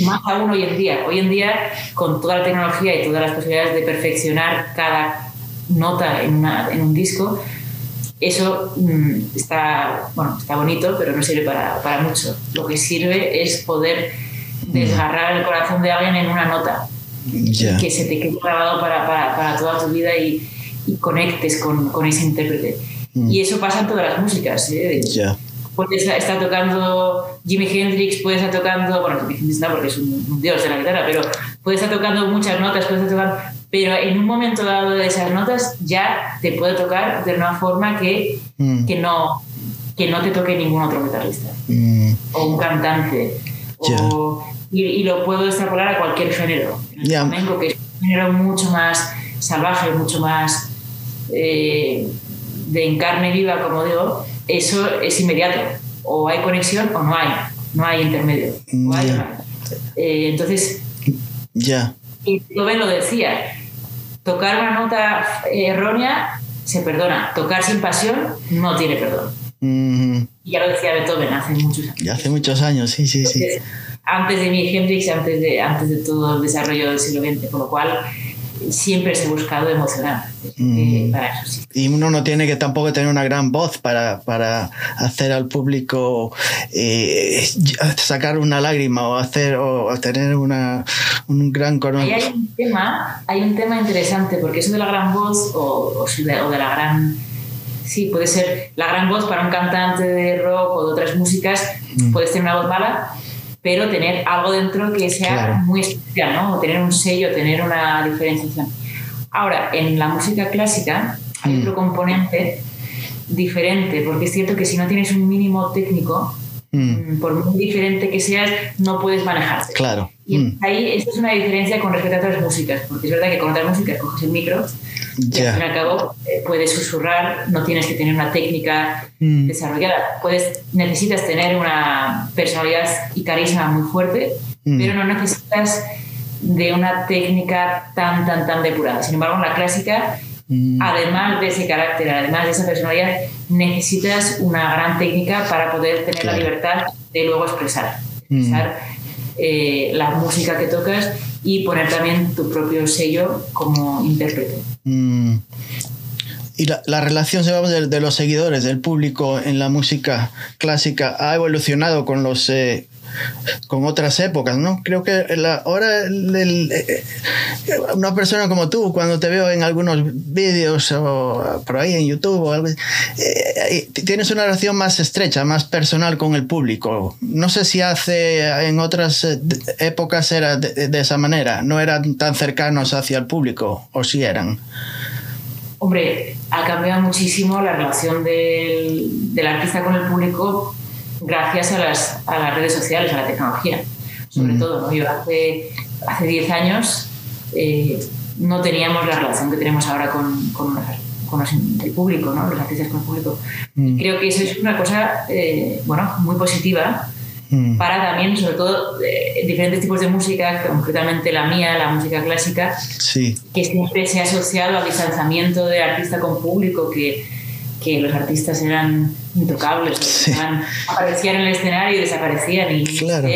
más aún hoy en día. Hoy en día, con toda la tecnología y todas las posibilidades de perfeccionar cada nota en, una, en un disco, eso mm, está, bueno, está bonito, pero no sirve para, para, mucho. Lo que sirve es poder mm. desgarrar el corazón de alguien en una nota. Que se te quede grabado para, para, para, toda tu vida y, y conectes con, con, ese intérprete. Mm. Y eso pasa en todas las músicas. ¿eh? Puedes estar tocando Jimi Hendrix, puedes estar tocando, bueno, Jimi Hendrix no porque es un, dios de la guitarra, pero puedes estar tocando muchas notas, puedes estar tocando pero en un momento dado de esas notas ya te puede tocar de una forma que, mm. que, no, que no te toque ningún otro guitarrista mm. o un cantante. y, lo puedo extrapolar a cualquier género. El flamenco, que es un género mucho más salvaje, mucho más eh, de encarne viva, como digo, eso es inmediato. O hay conexión o no hay. No hay intermedio. Eh, entonces, ya. Y Beethoven lo decía, tocar una nota errónea se perdona, tocar sin pasión no tiene perdón. Y ya lo decía Beethoven hace muchos años. Ya hace muchos años, sí, sí, sí. Antes de mi Hendrix, antes de, antes de todo el desarrollo del siglo XX, por lo cual siempre se ha buscado emocionar. Mm. Y uno no tiene que tampoco tener una gran voz para, para hacer al público eh, sacar una lágrima o hacer o tener una, un gran coro. hay un tema, hay un tema interesante, porque eso de la gran voz o, o de, o de la gran sí, puede ser la gran voz para un cantante de rock o de otras músicas, mm. puedes tener una voz mala, pero tener algo dentro que sea muy especial, ¿no? O tener un sello, tener una diferenciación. Ahora, en la música clásica hay mm. otro componente diferente, porque es cierto que si no tienes un mínimo técnico, Mm. Mm, por muy diferente que seas, no puedes manejarte. Claro. Y mm. ahí esta es una diferencia con respecto a otras músicas, porque es verdad que con otras músicas coges el micro y al fin y al cabo eh, puedes susurrar, no tienes que tener una técnica desarrollada. Puedes, necesitas tener una personalidad y carisma muy fuerte, pero no necesitas de una técnica tan, tan, tan depurada. Sin embargo, en la clásica Mm. Además de ese carácter, además de esa personalidad, necesitas una gran técnica para poder tener la libertad de luego expresar, mm. expresar eh, la música que tocas y poner también tu propio sello como intérprete. Mm. Y la, la relación de, de, los seguidores, del público en la música clásica ha evolucionado con los, eh, con otras épocas, ¿no? Creo que ahora eh, una persona como tú, cuando te veo en algunos vídeos o por ahí en YouTube algo, eh, tienes una relación más estrecha, más personal con el público. No sé si hace en otras eh, épocas era de, esa manera, no eran tan cercanos hacia el público, o si eran. Hombre, ha cambiado muchísimo la relación del artista con el público gracias a las, a las redes sociales, a la tecnología, sobre todo. ¿no? Yo hace, hace 10 años eh, no teníamos la relación que tenemos ahora con, con, con el público, ¿no? los artistas con el público. Mm. Creo que eso es una cosa eh, bueno, muy positiva mm. para también, sobre todo, eh, diferentes tipos de música, concretamente la mía, la música clásica, sí. que siempre se ha asociado al distanciamiento de artista con público, que que los artistas eran intocables, aparecían en el escenario y desaparecían y claro.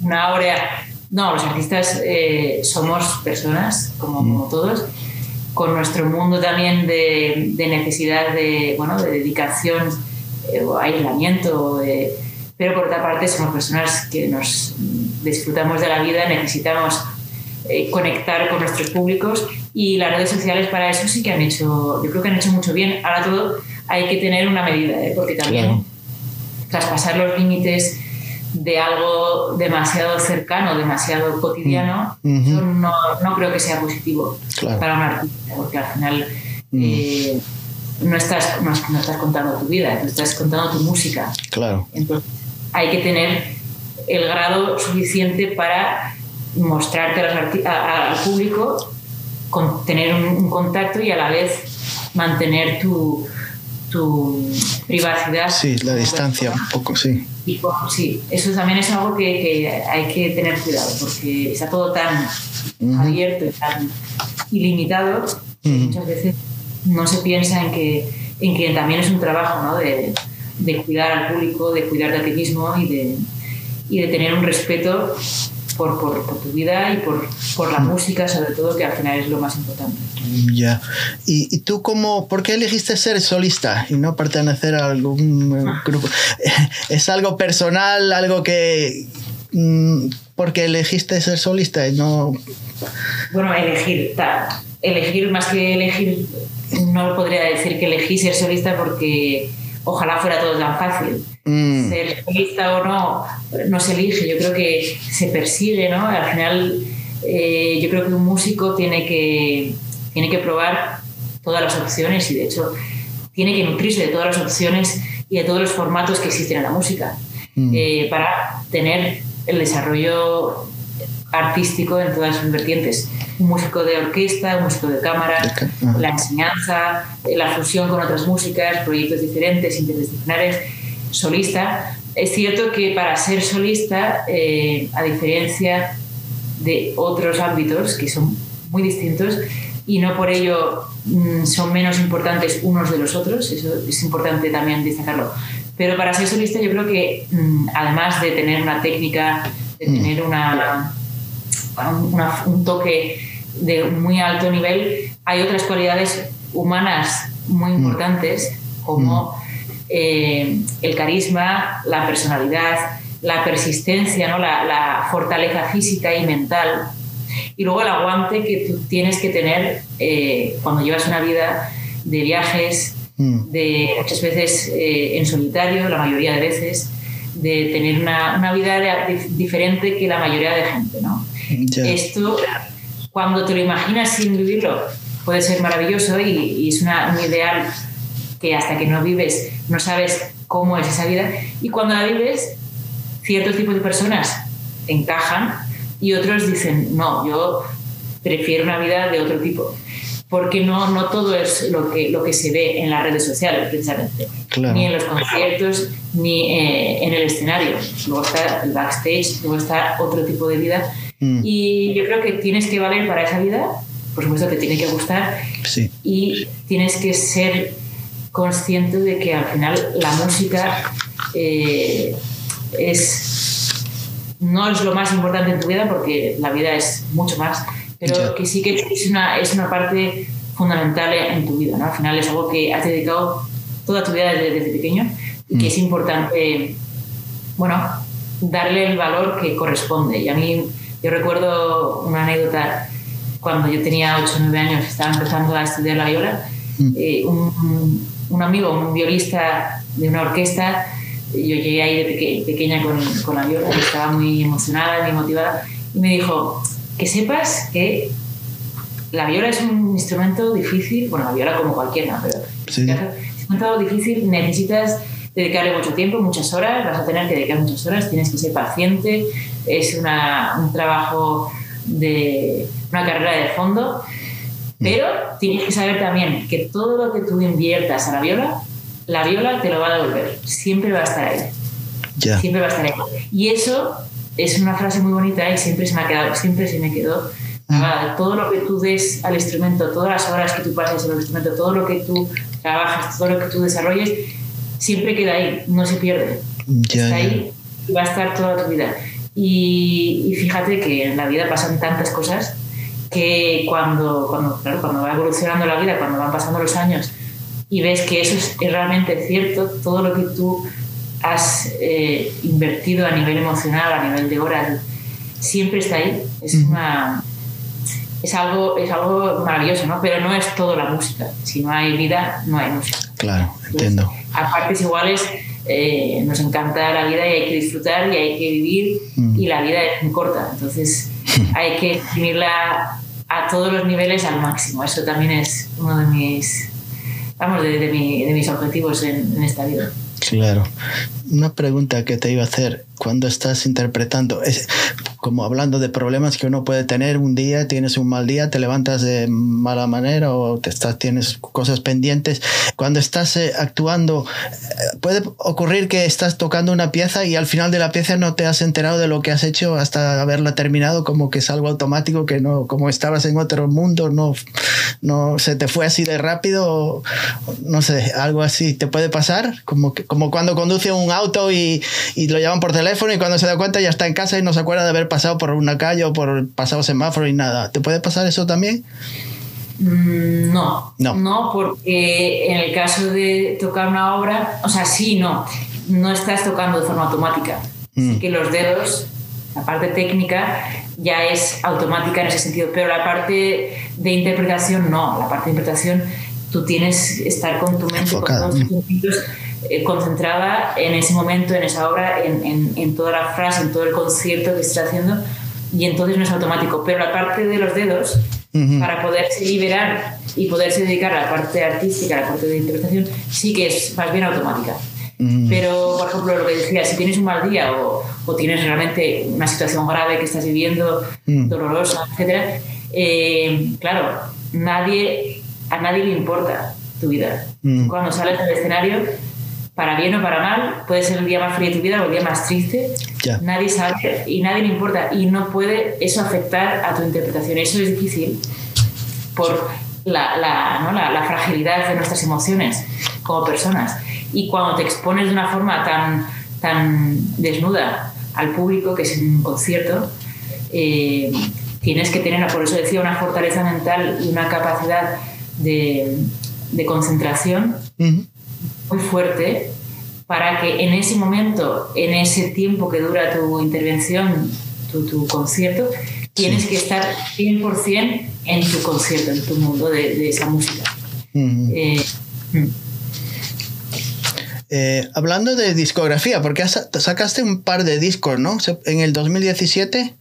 una aurea. No, los artistas eh, somos personas, como, mm. todos, con nuestro mundo también de, de necesidad de, bueno, de dedicación eh, o aislamiento, pero por otra parte somos personas que nos disfrutamos de la vida, necesitamos eh, conectar con nuestros públicos y las redes sociales para eso sí que han hecho, yo creo que han hecho mucho bien. Ahora todo hay que tener una medida, ¿eh? porque también traspasar los límites de algo demasiado cercano, demasiado cotidiano, mm. no, no, creo que sea positivo para un artista, porque al final mm. eh, no, estás, no, estás contando tu vida, estás contando tu música. Claro. Entonces hay que tener el grado suficiente para mostrarte al público, con tener un, contacto y a la vez mantener tu, tu privacidad. Sí, la distancia un poco, sí. Y, sí, eso también es algo que, que, hay que tener cuidado, porque está todo tan abierto y tan ilimitado muchas veces no se piensa en que, en que también es un trabajo ¿no? de, de cuidar al público, de cuidar de ti mismo y de, y de tener un respeto por, por, por, tu vida y por, por la música, sobre todo, que al final es lo más importante. Ya. ¿Y, ¿Y, tú cómo, por qué elegiste ser solista y no pertenecer a algún eh, grupo? ¿Es algo personal, algo que... Mm, porque elegiste ser solista y no... Bueno, elegir, elegir más que elegir, no podría decir que elegí ser solista porque ojalá fuera todo tan fácil. Mm. Ser solista o no, no se elige, yo creo que se persigue, ¿no? Al final, eh, yo creo que un músico tiene que, tiene que probar todas las opciones y de hecho tiene que nutrirse de todas las opciones y de todos los formatos que existen en la música mm. eh, para tener el desarrollo artístico en todas sus vertientes. Un músico de orquesta, un músico de cámara, la enseñanza, la fusión con otras músicas, proyectos diferentes, interdisciplinares, solista. Es cierto que para ser solista, eh, a diferencia de otros ámbitos que son muy distintos y no por ello mm, son menos importantes unos de los otros, eso es importante también destacarlo. Pero para ser solista yo creo que mm, además de tener una técnica, de mm. tener una, un toque de muy alto nivel, hay otras cualidades humanas muy importantes como eh, el carisma, la personalidad, la persistencia, ¿no? la, la, fortaleza física y mental. Y luego el aguante que tú tienes que tener eh, cuando llevas una vida de viajes, mm. de muchas veces eh, en solitario, la mayoría de veces, de tener una, una vida diferente que la mayoría de gente. ¿no? Esto, cuando te lo imaginas sin vivirlo, puede ser maravilloso y, y es una, un ideal que hasta que no vives no sabes cómo es esa vida. Y cuando la vives, ciertos tipos de personas encajan y otros dicen, no, yo prefiero una vida de otro tipo. Porque no, no todo es lo que, lo que se ve en las redes sociales, precisamente. Ni en los conciertos, ni eh, en el escenario. Luego está el backstage, luego está otro tipo de vida. Mm. Y yo creo que tienes que valer para esa vida. Por supuesto, te tiene que gustar. Sí. Y tienes que ser consciente de que al final la música eh, es, no es lo más importante en tu vida porque la vida es mucho más, pero que sí que es una, es una parte fundamental en tu vida. ¿no? Al final es algo que has dedicado toda tu vida desde, pequeño y que mm. es importante, bueno, darle el valor que corresponde. Y a mí, yo recuerdo una anécdota cuando yo tenía 8 o 9 años, estaba empezando a estudiar la viola, mm. eh, un, un amigo, un violista de una orquesta, yo llegué ahí de pequeña con, con, la viola y estaba muy emocionada, muy motivada, y me dijo, que sepas que la viola es un instrumento difícil, bueno, la viola como cualquiera, pero es un instrumento difícil, necesitas dedicarle mucho tiempo, muchas horas, vas a tener que dedicar muchas horas, tienes que ser paciente, es una, un trabajo de una carrera de fondo pero tienes que saber también que todo lo que tú inviertas a la viola, la viola te lo va a devolver. Siempre va a estar ahí. Siempre va a estar ahí. Y eso es una frase muy bonita y siempre se me ha quedado, siempre se me quedó ah. Todo lo que tú des al instrumento, todas las horas que tú pases en el instrumento, todo lo que tú trabajas, todo lo que tú desarrolles, siempre queda ahí, no se pierde. Está ahí y va a estar toda tu vida. Y, y fíjate que en la vida pasan tantas cosas que cuando, cuando, claro, cuando va evolucionando la vida, cuando van pasando los años y ves que eso es, realmente cierto, todo lo que tú has eh, invertido a nivel emocional, a nivel de horas, siempre está ahí. Es, una, es, algo, es algo maravilloso, ¿no? Pero no es todo la música. Si no hay vida, no hay música. Claro, entiendo. A partes iguales, eh, nos encanta la vida y hay que disfrutar y hay que vivir y la vida es muy corta. Entonces hay que vivirla a todos los niveles al máximo. Eso también es uno de mis, vamos, de, de, de mis objetivos en, en, esta vida. Claro. Una pregunta que te iba a hacer cuando estás interpretando, es, como hablando de problemas que uno puede tener un día, tienes un mal día, te levantas de mala manera o te estás, tienes cosas pendientes. Cuando estás eh, actuando, eh, puede ocurrir que estás tocando una pieza y al final de la pieza no te has enterado de lo que has hecho hasta haberla terminado, como que es algo automático, que no, como estabas en otro mundo, no, no se te fue así de rápido, no sé, algo así. ¿Te puede pasar? Como, que, como cuando conduce un auto y, y lo llaman por teléfono y cuando se da cuenta ya está en casa y no se acuerda de haber pasado por una calle o por pasado semáforo y nada. ¿Te puede pasar eso también? Mm, no, no, no, porque en el caso de tocar una obra, o sea, sí, no, no estás tocando de forma automática. Mm. que los dedos, la parte técnica, ya es automática en ese sentido, pero la parte de interpretación no, la parte de interpretación tú tienes que estar con tu mente, con todos tus sentidos eh, concentrada en ese momento, en esa obra, en, en, toda la frase, en todo el concierto que estás haciendo, y entonces no es automático. Pero la parte de los dedos, para poderse liberar y poderse dedicar a la parte artística, a la parte de interpretación, sí que es más bien automática. Pero, por ejemplo, lo que decía, si tienes un mal día o, o tienes realmente una situación grave que estás viviendo, dolorosa, etc., eh, claro, nadie, a nadie le importa tu vida. Cuando sales del escenario, para bien o para mal, puede ser el día más frío de tu vida o el día más triste. Nadie sabe y nadie le importa. Y no puede eso afectar a tu interpretación. Eso es difícil por la, la, ¿no? la, la fragilidad de nuestras emociones como personas. Y cuando te expones de una forma tan, tan desnuda al público, que es un concierto, eh, tienes que tener, por eso decía, una fortaleza mental y una capacidad de, de concentración muy fuerte para que en ese momento, en ese tiempo que dura tu intervención, tu, tu concierto, tienes que estar 100% en tu concierto, en tu mundo de, de esa música. Eh, mm. eh, hablando de discografía, porque sacaste un par de discos, ¿no? En el 2017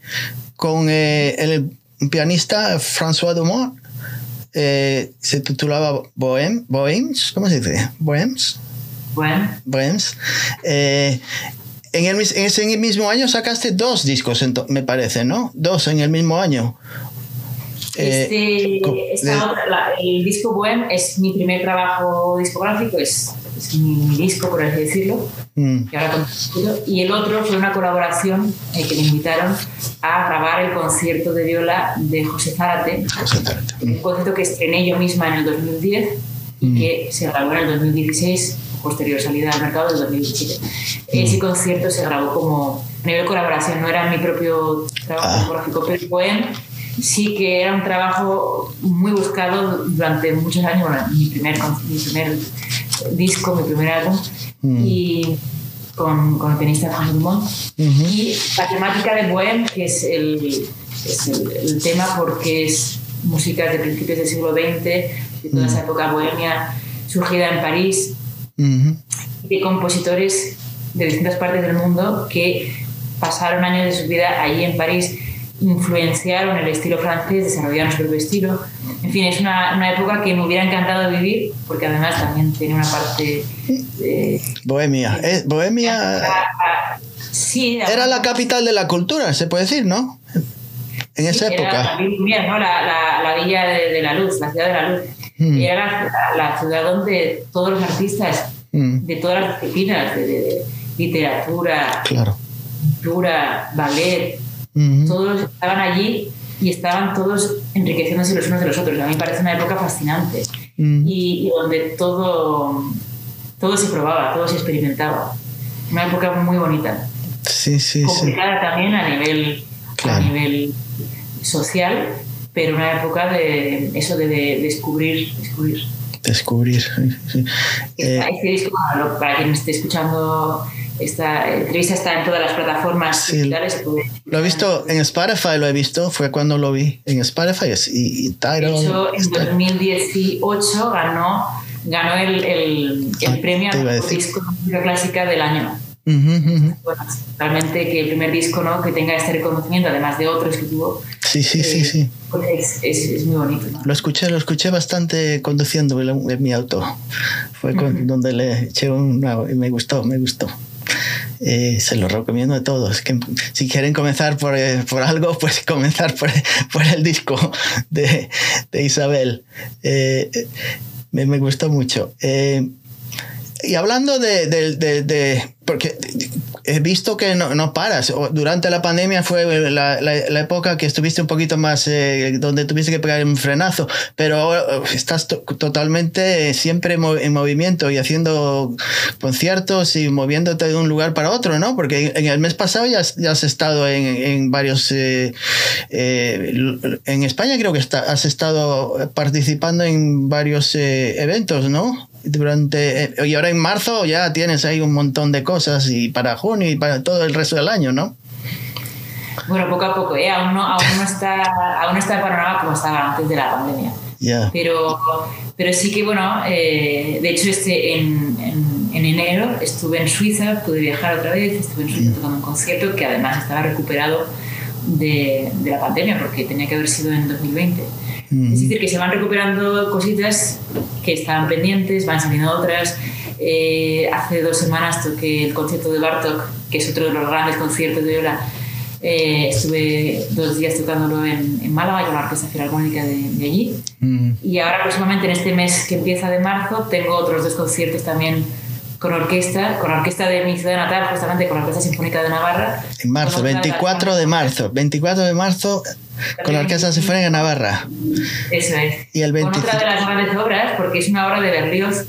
con eh, el pianista François Dumont eh, se titulaba Bohem, Bohems, ¿cómo se dice? Bohems. Bohems. Eh, en, el, en ese mismo año sacaste dos discos, me parece, ¿no? Dos en el mismo año. Eh, este, el disco Bohem es mi primer trabajo discográfico, es, es mi, disco, por así decirlo. Mm. Y, el otro fue una colaboración eh, que me invitaron a grabar el concierto de viola de José Zárate, un concierto que estrené yo misma en el 2010 y mm. que se grabó en el 2016, posterior salida al mercado del 2017. Mm. Ese concierto se grabó como a nivel colaboración, no era mi propio trabajo ah. discográfico, pero Bohem sí que era un trabajo muy buscado durante muchos años, mi, primer, mi primer disco, mi primer álbum, mm. y con, con, el pianista Juan Dumont. Y la temática de Bohem, que es el, es el, tema porque es música de principios del siglo XX, de toda esa mm. época bohemia, surgida en París, de compositores de distintas partes del mundo que pasaron años de su vida allí en París influenciaron el estilo francés, desarrollaron su propio estilo. En fin, es una, una, época que me hubiera encantado vivir, porque además también tiene una parte de... Bohemia. Eh, Bohemia... Sí, era la capital de la cultura, se puede decir, ¿no? En esa época. Era ¿no? la, la, la, villa de, la luz, la ciudad de la luz. Mm. Era la, ciudad donde todos los artistas mm. de todas las disciplinas, de, literatura, claro. pintura, ballet, todos estaban allí y estaban todos enriqueciéndose los unos de los otros. A mí me parece una época fascinante y, donde todo, todo se probaba, todo se experimentaba. Una época muy bonita. Sí, sí, Complicada también a nivel, a nivel social, pero una época de eso de, descubrir, descubrir. Descubrir. Sí. Este disco, para quien esté escuchando esta entrevista está en todas las plataformas digitales. Lo he visto en Spotify, lo he visto, fue cuando lo vi en Spotify y, y De hecho, en 2018 ganó, ganó el, el, el ah, premio a disco de clásica del año. bueno, realmente que el primer disco ¿no? que tenga este reconocimiento, además de otros que tuvo. Sí, sí, sí, eh, sí. Pues es, es, muy bonito. Lo escuché, lo escuché bastante conduciendo en mi auto. Fue donde le eché un y me gustó, me gustó. Eh, se lo recomiendo a todos. Que, si quieren comenzar por, eh, por algo, pues comenzar por, por el disco de, de Isabel. Eh, me, me, gustó mucho. y hablando de, de, de porque he visto que no, no, paras. Durante la pandemia fue la, la, época que estuviste un poquito más, eh, donde tuviste que pegar un frenazo, pero estás totalmente siempre en movimiento y haciendo conciertos y moviéndote de un lugar para otro, ¿no? Porque en el mes pasado ya, ya has estado en, en varios, eh, eh, en España creo que has estado participando en varios eventos, ¿no? Durante y ahora en marzo ya tienes ahí un montón de cosas y para junio y para todo el resto del año, ¿no? Bueno, poco a poco, ¿eh? aún, no, aún, no está, aún no está el panorama como estaba antes de la pandemia. Pero, pero sí que, bueno, eh, de hecho, este, en, en, en, enero estuve en Suiza, pude viajar otra vez, estuve en Suiza tocando un concierto que además estaba recuperado de, de la pandemia, porque tenía que haber sido en 2020. Es decir, que se van recuperando cositas que estaban pendientes, van saliendo otras. Eh, hace dos semanas toqué el concierto de Bartok, que es otro de los grandes conciertos de viola. Eh, estuve dos días tocándolo en, en, Málaga con la Orquesta Filarmónica de, de allí. Y ahora próximamente en este mes que empieza de marzo tengo otros dos conciertos también con orquesta, con orquesta de mi ciudad natal, justamente con la Orquesta Sinfónica de Navarra. En marzo, 24 de marzo, 24 de marzo con la Orquesta Sinfónica de Navarra. Eso es. Y el 20... Con otra de las grandes obras, porque es una obra de Berlioz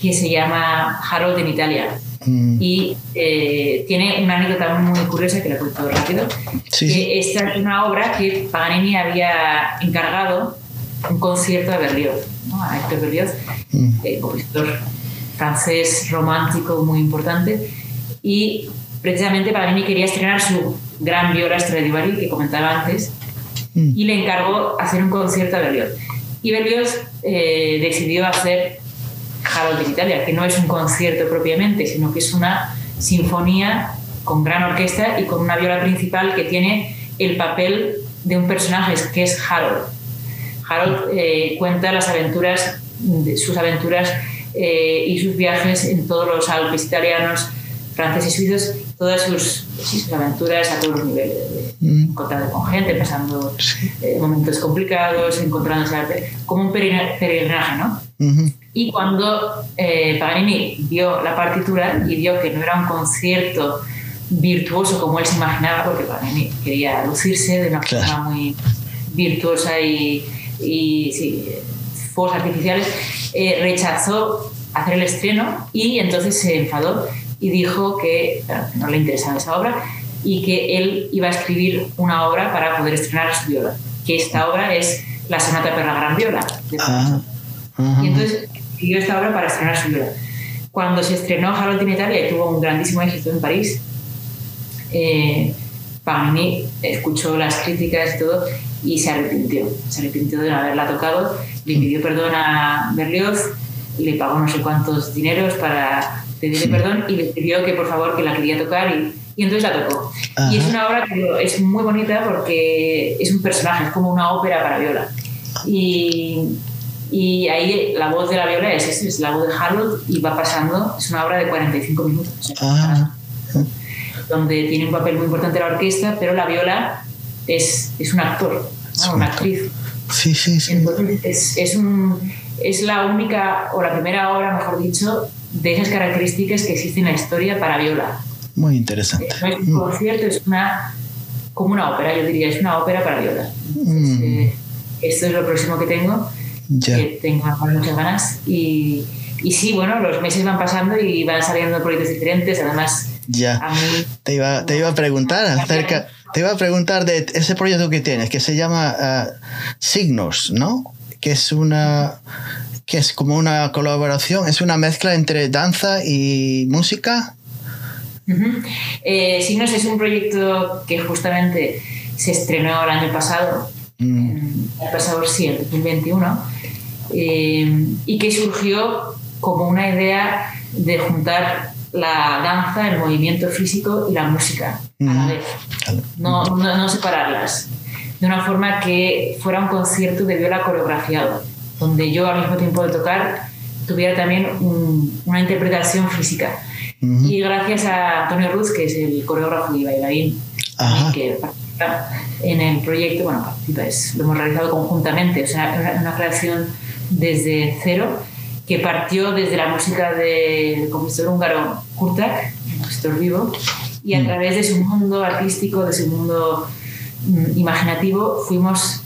que se llama Harold en Italia. Mm. Y eh, tiene una anécdota muy curiosa que la cuento rápido. Sí, que Esta es una obra que Paganini había encargado un concierto a Berlioz, ¿no? a Héctor Berlioz, mm. eh, compositor francés romántico muy importante. Y precisamente Paganini quería estrenar su gran viola Stradivari que comentaba antes mm. y le encargó hacer un concierto a Berlioz. Y Berlioz eh, decidió hacer Harold de Italia, que no es un concierto propiamente, sino que es una sinfonía con gran orquesta y con una viola principal que tiene el papel de un personaje que es Harold. Harold eh, cuenta las aventuras, sus aventuras eh, y sus viajes en todos los Alpes italianos, franceses y suizos, todas sus, aventuras a todos los niveles, mm. encontrando con gente, pasando eh, momentos complicados, encontrándose como un peregrinaje, ¿no? Y cuando eh, Paganini vio la partitura y vio que no era un concierto virtuoso como él se imaginaba, porque Paganini quería lucirse de una forma muy virtuosa y, y sí, fuegos artificiales, eh, rechazó hacer el estreno y entonces se enfadó y dijo que no le interesaba esa obra y que él iba a escribir una obra para poder estrenar su viola, que esta obra es la Sonata per la Gran Viola. Ah, y entonces escribió esta obra para estrenar su viola. Cuando se estrenó Harold in Italia y tuvo un grandísimo éxito en París, eh, Paganini escuchó las críticas y todo y se arrepintió. Se arrepintió de no haberla tocado, le pidió perdón a Berlioz, le pagó no sé cuántos dineros para pedirle perdón y le pidió que por favor que la quería tocar y, y entonces la tocó. Y es una obra que es muy bonita porque es un personaje, es como una ópera para viola. Y, y ahí la voz de la viola es, es, la voz de Harold y va pasando, es una obra de 45 minutos. Donde tiene un papel muy importante la orquesta, pero la viola es, es un actor, una actriz. Sí, sí, sí. Entonces, es, un, es la única, o la primera obra, mejor dicho, de esas características que existen en la historia para viola. Muy interesante. No es un concierto, es una, como una ópera, yo diría, es una ópera para viola. Mm. Eh, esto es lo próximo que tengo, ya. que tengo muchas ganas. Y, y sí, bueno, los meses van pasando y van saliendo proyectos diferentes, además... Ya, te, iba, te iba a preguntar acerca te iba a preguntar de ese proyecto que tienes, que se llama uh, Signos, ¿no? Que es una que es como una colaboración, es una mezcla entre danza y música. eh, Signos es un proyecto que justamente se estrenó el año pasado, mm. el pasado sí, el 2021, eh, y que surgió como una idea de juntar la danza, el movimiento físico y la música a la vez. No, no, separarlas. De una forma que fuera un concierto de viola coreografiado, donde yo al mismo tiempo de tocar tuviera también una interpretación física. Y gracias a Antonio Ruz, que es el coreógrafo y bailarín que participa en el proyecto, bueno, participa, es, lo hemos realizado conjuntamente, o sea, una, creación desde cero que partió desde la música del compositor húngaro Kurtak, compositor vivo, y a mm. través de su mundo artístico, de su mundo mm, imaginativo, fuimos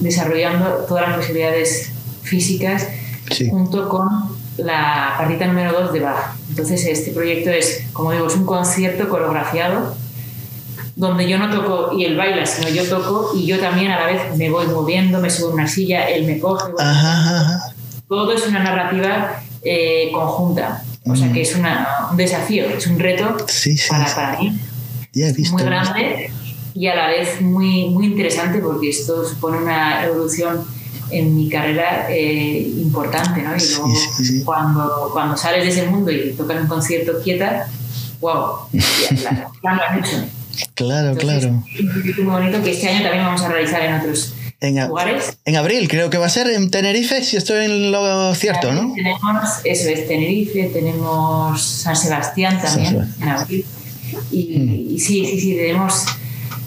desarrollando todas las posibilidades físicas junto con la partita número 2 de Bach. Entonces este proyecto es, como digo, es un concierto coreografiado donde yo no toco y él baila, sino yo toco y yo también a la vez me voy moviendo, me subo a una silla, él me coge. Todo es una narrativa eh, conjunta. O sea mm. que es un desafío, es un reto para, para, mí. muy grande y a la vez muy, muy interesante porque esto supone una evolución en mi carrera eh, importante, ¿no? Y luego Cuando, cuando sales de ese mundo y tocas un concierto quieta, wow, ya, lo hecho. Claro, claro. Es muy bonito que este año también vamos a realizar en otros en, lugares. En abril, creo que va a ser en Tenerife, si estoy en lo cierto, ¿no? Tenemos, eso es, Tenerife, tenemos San Sebastián también, en abril. Y, mm. y sí, sí, sí, tenemos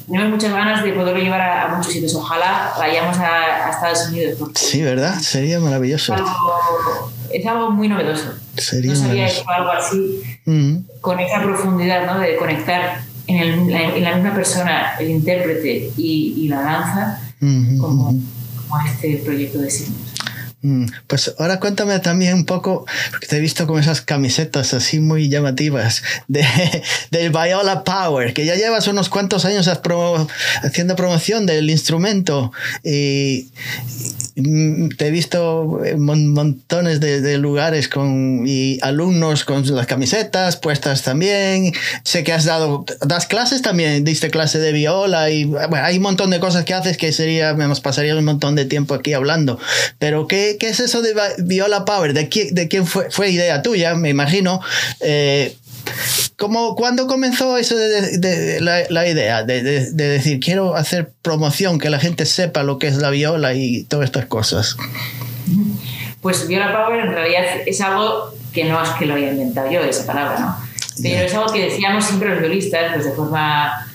tenemos muchas ganas de poderlo llevar a, muchos sitios. Ojalá vayamos a, Estados Unidos. Sí, ¿verdad? Sería maravilloso. Es algo, muy novedoso. Sería no sabía hecho algo así mm. con esa profundidad ¿no? de conectar en, el, en, la misma persona el intérprete y, y la danza como, como, este proyecto de signos. Mm, pues ahora cuéntame también un poco, porque te he visto con esas camisetas así muy llamativas de, del Viola Power, que ya llevas unos cuantos años haciendo promoción del instrumento y, mm, te he visto en montones de, lugares con y alumnos con las camisetas puestas también. Sé que has dado, das clases también, diste clase de viola y bueno, hay un montón de cosas que haces que sería, nos pasaría un montón de tiempo aquí hablando. Pero ¿qué, ¿qué, es eso de Viola Power? ¿De quién, de quién fue, fue idea tuya, me imagino? Eh, ¿cómo, ¿Cuándo comenzó eso de, la, idea de, decir quiero hacer promoción, que la gente sepa lo que es la viola y todas estas cosas? Pues Viola Power en realidad es algo que no es que lo haya inventado yo, esa palabra, ¿no? Pero es algo que decíamos siempre los violistas, pues de forma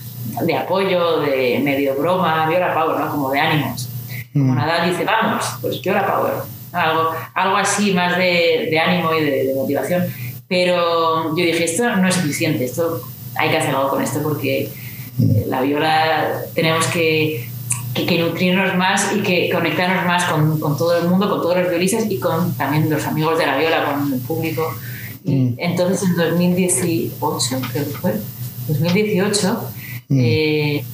de apoyo, de medio broma, Viola Power, ¿no? Como de ánimos. Como mm. Nadal dice, vamos, pues yo la power. Algo, algo así más de, de ánimo y de, motivación. Pero yo dije, esto no es suficiente, esto hay que hacer algo con esto porque eh, la viola tenemos que, que, nutrirnos más y que conectarnos más con, con, todo el mundo, con todos los violistas y con también los amigos de la viola, con el público. Y mm. entonces en 2018, creo que fue, 2018, mm. eh,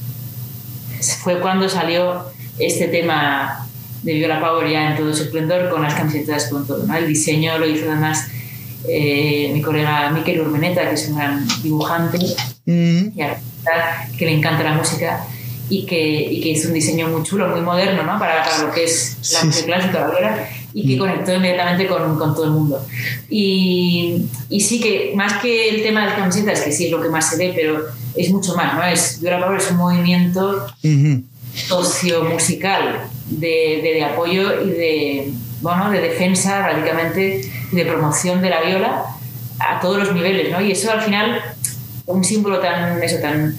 fue cuando salió este tema de Viola Power ya en todo su esplendor con las camisetas, con todo. ¿no? El diseño lo hizo además eh, mi colega Miquel Urmeneta, que es un gran dibujante mm. y artista que le encanta la música y que, y que hizo un diseño muy chulo, muy moderno ¿no? para, para lo que es la música clásica, la viola, y que mm. conectó inmediatamente con, con, todo el mundo. Y, y, sí que, más que el tema de las camisetas, que sí es lo que más se ve, pero es mucho más, ¿no? Es, Viola Power es un movimiento sociomusical de, de, de apoyo y de, bueno, de defensa radicalmente y de promoción de la viola a todos los niveles, ¿no? Y eso al final, un símbolo tan, eso, tan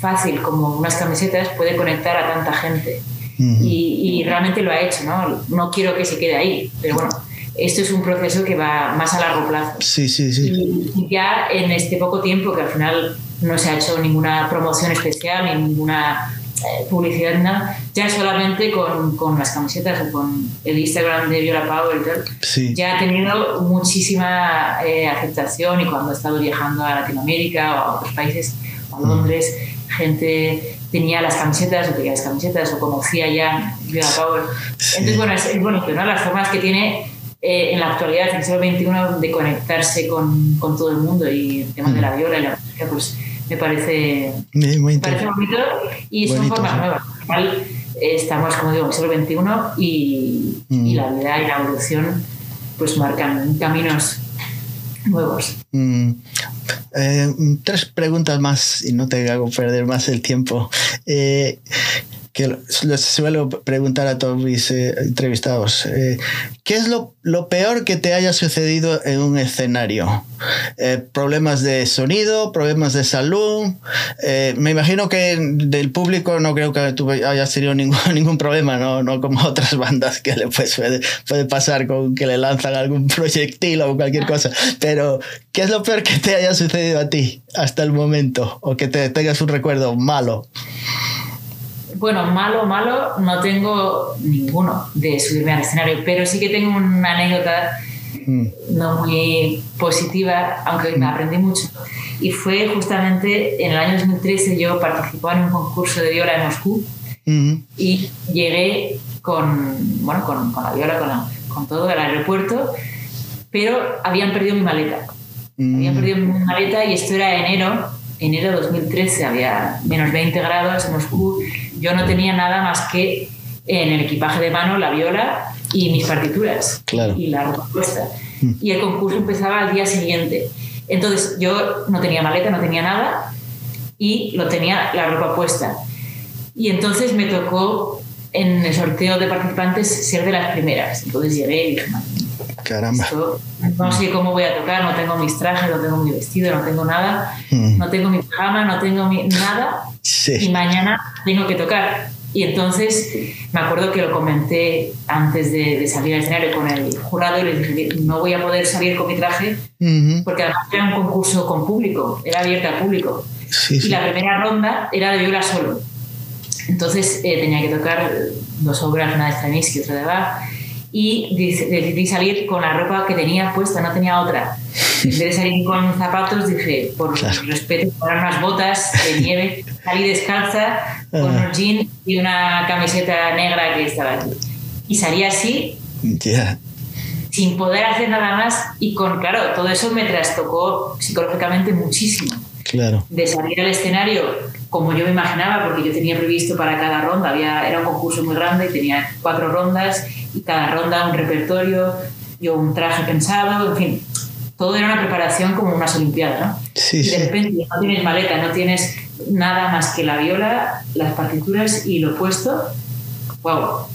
fácil como unas camisetas puede conectar a tanta gente. y, y, realmente lo ha hecho, ¿no? No quiero que se quede ahí, pero bueno, esto es un proceso que va más a largo plazo. Sí, sí, sí. Y ya en este poco tiempo que al final no se ha hecho ninguna promoción especial ni ninguna eh, publicidad nada, ya solamente con, con, las camisetas o con el Instagram de Viola Power y tal, ya ha tenido muchísima eh, aceptación y cuando he estado viajando a Latinoamérica o a otros países, a mm. Londres, gente tenía las camisetas o tenía las camisetas o conocía ya Viola Power. Entonces, bueno, es, bonito, ¿no? Las formas que tiene eh, en la actualidad, en el siglo XXI, de conectarse con, con, todo el mundo y el tema de la mm. viola y la música, pues me parece, muy parece bonito y son formas nuevas. Al estamos, como digo, en el siglo XXI y, y, mm. la vida y la evolución pues marcan caminos nuevos. Mm. Eh, tres preguntas más y no te hago perder más el tiempo. Eh, que les suelo preguntar a todos mis eh, entrevistados. Eh, ¿Qué es lo, lo, peor que te haya sucedido en un escenario? Eh, ¿Problemas de sonido? ¿Problemas de salud? me imagino que del público no creo que tú hayas tenido ningún, ningún problema, ¿no? no como otras bandas que le pues, puede, puede pasar con que le lanzan algún proyectil o cualquier cosa. Pero, ¿qué es lo peor que te haya sucedido a ti hasta el momento? O que te tengas un recuerdo malo. Bueno, malo, malo, no tengo ninguno de subirme al escenario, pero sí que tengo una anécdota mm. no muy positiva, aunque me mm. aprendí mucho. Y fue justamente en el año 2013 yo participaba en un concurso de viola en Moscú mm-hmm. y llegué con, bueno, con, con la viola, con, con todo al aeropuerto, pero habían perdido mi maleta. Habían mm. perdido mi maleta y esto era enero, enero de 2013, había menos 20 grados en Moscú yo no tenía nada más que en el equipaje de mano la viola y mis partituras y la ropa puesta. Mm. Y el concurso empezaba al día siguiente. Entonces yo no tenía maleta, no tenía nada y lo tenía la ropa puesta. Y entonces me tocó en el sorteo de participantes ser de las primeras. Entonces llegué y dije, Caramba. no sé cómo voy a tocar, no tengo mis trajes, no tengo mi vestido, no tengo nada, mm. no tengo mi pijama, no tengo nada. Y mañana tengo que tocar. Y entonces me acuerdo que lo comenté antes de, salir al escenario con el jurado y le dije, no voy a poder salir con mi traje porque además era un concurso con público, era abierto al público. y la primera ronda era de viola solo. Entonces eh, tenía que tocar dos obras, una de Stravinsky y otra de Bach y decidí salir con la ropa que tenía puesta, no tenía otra. En vez de salir con zapatos, dije, por respeto, poner unas botas de nieve, salí descalza con un jean y una camiseta negra que estaba aquí. Y salí así, sin poder hacer nada más, y con, claro, todo eso me trastocó psicológicamente muchísimo. Claro. De salir al escenario como yo me imaginaba, porque yo tenía previsto para cada ronda, había, era un concurso muy grande, tenía cuatro rondas y cada ronda un repertorio, yo un traje pensado, en fin, todo era una preparación como unas olimpiadas, ¿no? Sí, y de repente no tienes maleta, no tienes nada más que la viola, las partituras y lo puesto, wow.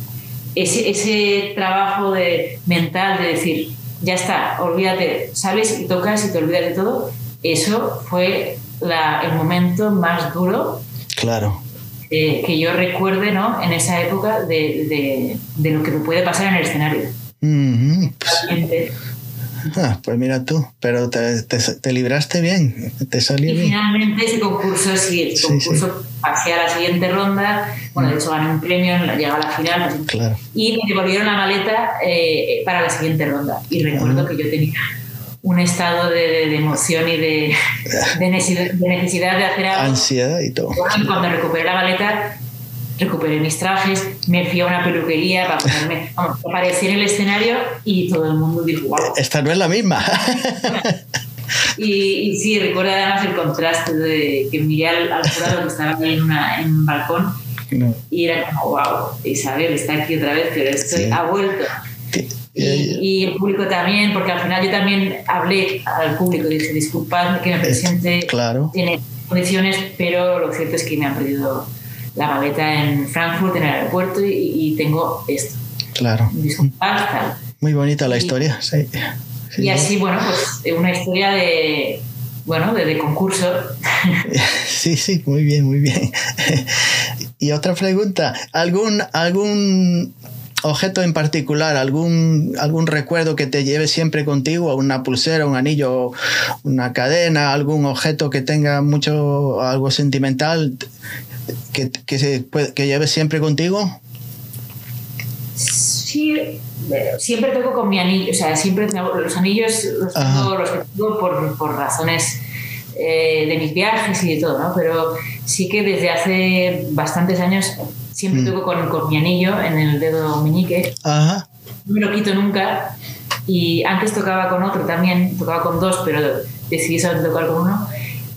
Ese, ese trabajo de, mental de decir, ya está, olvídate, sales y tocas y te olvidas de todo, eso fue la, el momento más duro. Claro que yo recuerde ¿no? en esa época de, de, lo que me puede pasar en el escenario. Ah, pues mira tú, pero te, te, libraste bien, te salió y Finalmente ese concurso, sí, el concurso pasé a la siguiente ronda, bueno, de hecho gané un premio, llegué a la final, claro. y me devolvieron la maleta eh, para la siguiente ronda. Y recuerdo que yo tenía un estado de, emoción y de, de, necesidad, de hacer algo. Ansiedad y todo. Cuando recuperé la maleta, recuperé mis trajes, me fui a una peluquería para ponerme, vamos, aparecí en el escenario y todo el mundo dijo, wow. Esta no es la misma. y, sí, recuerdo además el contraste de que miré al, jurado que estaba ahí en, una, en un balcón y era como, wow, Isabel está aquí otra vez, pero estoy, ha vuelto. Y, el público también, porque al final yo también hablé al público, dije, disculpad que me presente, claro. tiene condiciones, pero lo cierto es que me han perdido la maleta en Frankfurt, en el aeropuerto, y, tengo esto. Claro. Disculpad, tal. Muy bonita la historia, sí. y así, bueno, pues una historia de, bueno, de, de, concurso. Sí, sí, muy bien, muy bien. Y otra pregunta, ¿algún, algún objeto en particular, algún, algún recuerdo que te lleve siempre contigo, una pulsera, un anillo, una cadena, algún objeto que tenga mucho, algo sentimental que, que, se, que lleves siempre contigo? Sí, siempre toco con mi anillo, o sea, siempre los anillos los tengo, los tengo por, por razones eh, de mis viajes y de todo, ¿no? Pero sí que desde hace bastantes años Siempre mm. toco con, con, mi anillo en el dedo meñique. Ajá. No me lo quito nunca. Y antes tocaba con otro también, tocaba con dos, pero decidí solo tocar con uno.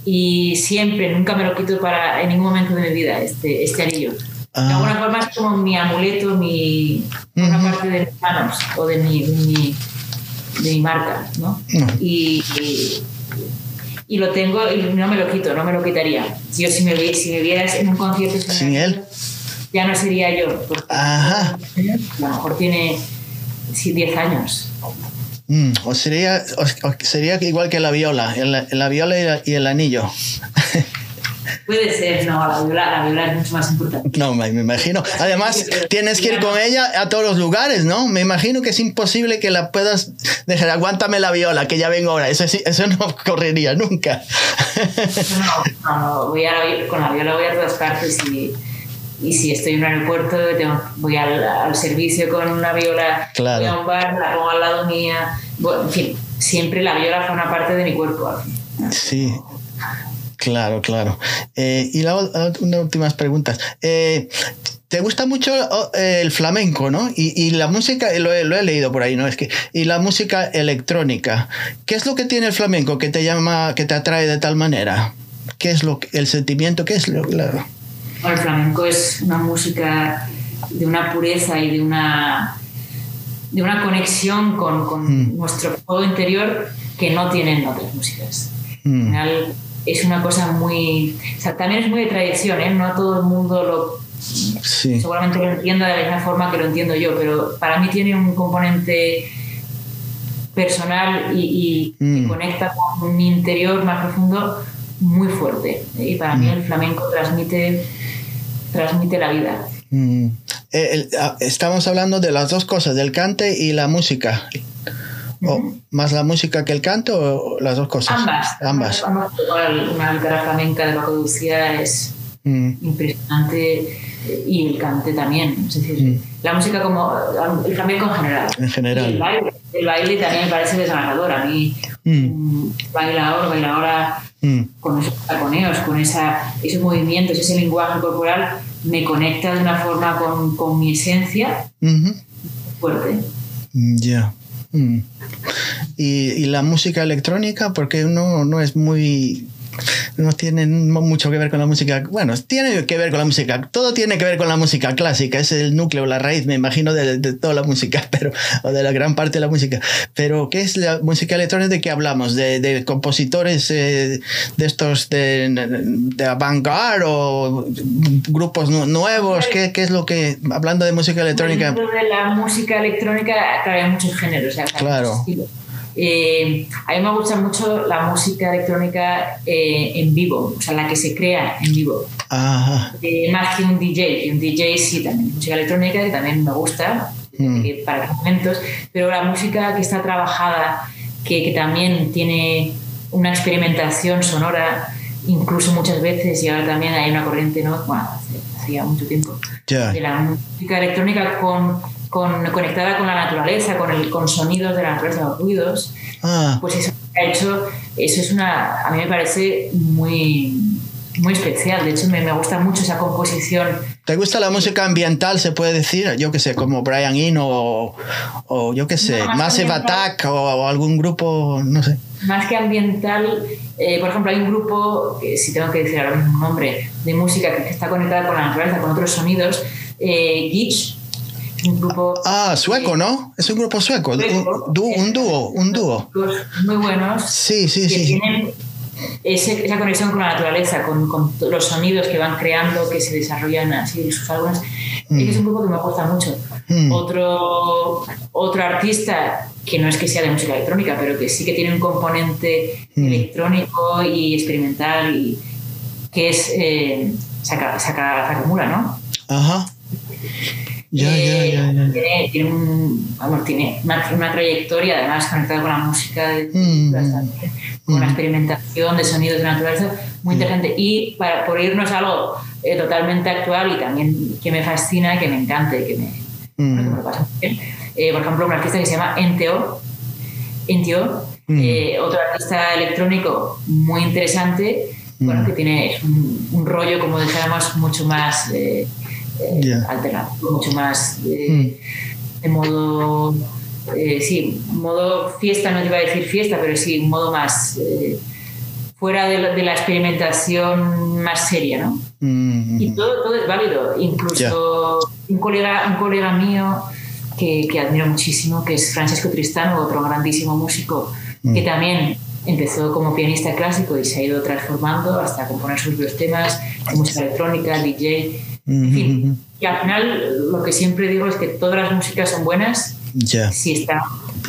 Y siempre, nunca me lo quito para en ningún momento de mi vida, este, este anillo. De ah. alguna forma es como mi amuleto, mi, una parte de mis manos o de mi, mi de mi marca, ¿no? Y, y, lo tengo y no me lo quito, no me lo quitaría. Yo si me, si me vieras en un concierto... ¿Sin él? Ya no sería yo. Ajá. A lo mejor tiene sí, 10 años. Mm, o, sería, o, sería igual que la viola, el, la viola y, el anillo. Puede ser, no, la viola, la viola es mucho más importante. No, me, imagino. Además, tienes que ir con ella a todos los lugares, ¿no? Me imagino que es imposible que la puedas dejar. Aguántame la viola, que ya vengo ahora. Eso, eso no correría nunca. No, no, no. Voy a con la viola voy a todas partes y y si estoy en un aeropuerto, voy al, servicio con una viola, voy a un bar, la pongo al lado mía. en fin, siempre la viola forma parte de mi cuerpo. Sí, claro, claro. Eh, y la, una últimas preguntas. Eh, te gusta mucho oh, el flamenco, ¿no? Y, la música, lo he, lo he, leído por ahí, ¿no? Es que, y la música electrónica. ¿Qué es lo que tiene el flamenco que te llama, que te atrae de tal manera? ¿Qué es lo, el sentimiento? ¿Qué es lo, claro? el flamenco es una música de una pureza y de una, de una conexión con, con mm. nuestro juego interior que no tienen otras músicas. Mm. Al final es una cosa muy... O sea, también es muy de tradición, ¿eh? No todo el mundo lo... Seguramente lo entienda de la misma forma que lo entiendo yo, pero para mí tiene un componente personal y, y que mm. conecta con mi interior más profundo muy fuerte. Y para mí el flamenco transmite transmite la vida. Mm. Eh, ah, estamos hablando de las dos cosas, del cante y la música. o ¿Más la música que el canto o las dos cosas? Ambas. Ambas. Una guitarra flamenca de Paco Lucía es mm. impresionante y el cante también. Es decir, mm. la música como el flamenco en general. En general. el, baile, el baile, también me parece desgarrador. A mí, bailador, bailadora Mm. con esos taconeos, con esa, esos movimientos, ese lenguaje corporal, me conecta de una forma con, con mi esencia fuerte. Ya. Mm. ¿Y, ¿Y, la música electrónica, porque no, no es muy no tienen mucho que ver con la música. Bueno, tiene que ver con la música. Todo tiene que ver con la música clásica. Es el núcleo, la raíz, me imagino, de, toda la música, pero, o de la gran parte de la música. Pero, ¿qué es la música electrónica? ¿De qué hablamos? ¿De, compositores eh, de estos de, de avant-garde o grupos nuevos? ¿Qué, ¿Qué, es lo que, hablando de música electrónica? Dentro de la música electrónica, hay muchos géneros. claro. Eh, a mí me gusta mucho la música electrónica eh, en vivo, o sea, la que se crea en vivo. Eh, más que un DJ, que un DJ sí, también música electrónica que también me gusta mm. para momentos, pero la música que está trabajada, que, que, también tiene una experimentación sonora, incluso muchas veces, y ahora también hay una corriente, ¿no? bueno, hacía mucho tiempo, de la música electrónica con con, conectada con la naturaleza, con, el, con sonidos de la naturaleza, los ruidos, ah. pues eso ha hecho, eso es una, a mí me parece muy, muy especial. De hecho, me, me, gusta mucho esa composición. ¿Te gusta la música ambiental, se puede decir? Yo que sé, como Brian Eno o, o yo que sé, Massive Attack o, algún grupo, no sé. Más que ambiental, eh, por ejemplo, hay un grupo, que si tengo que decir ahora mismo un nombre, de música que está conectada con la naturaleza, con otros sonidos, eh, Gitch, un grupo... Ah, sueco, ¿no? Es un grupo sueco, un, dúo, un dúo. Muy buenos. Sí, sí, sí. Tienen esa conexión con la naturaleza, con, con, los sonidos que van creando, que se desarrollan así, sus álbumes. Mm. Es un grupo que me gusta mucho. Mm. Otro, otro artista que no es que sea de música electrónica, pero que sí que tiene un componente mm. electrónico y experimental, y, que es eh, Sakamura, ¿no? Ajá. Ya, ya, ya, Tiene, tiene, un, vamos, tiene una, trayectoria además conectada con la música, mm, con la mm. experimentación de sonidos de naturaleza, muy mm. interesante. Y para, por irnos a algo eh, totalmente actual y también que me fascina, que me encanta y que me, me pasa bien. Eh, por ejemplo, un artista que se llama Enteo, Enteo eh, otro artista electrónico muy interesante, bueno, que tiene un, un rollo, como dijéramos, mucho más eh, alterado, mucho más eh, mm. de modo, eh, sí, modo fiesta, no te iba a decir fiesta, pero sí, un modo más fuera de, la experimentación más seria, ¿no? Mm. Y todo, todo, es válido, incluso un, colega, un colega mío que, que, admiro muchísimo, que es Francesco Tristano, otro grandísimo músico, mm. que también empezó como pianista clásico y se ha ido transformando hasta componer sus propios temas, música electrónica, DJ, y al final lo que siempre digo es que todas las músicas son buenas si, están,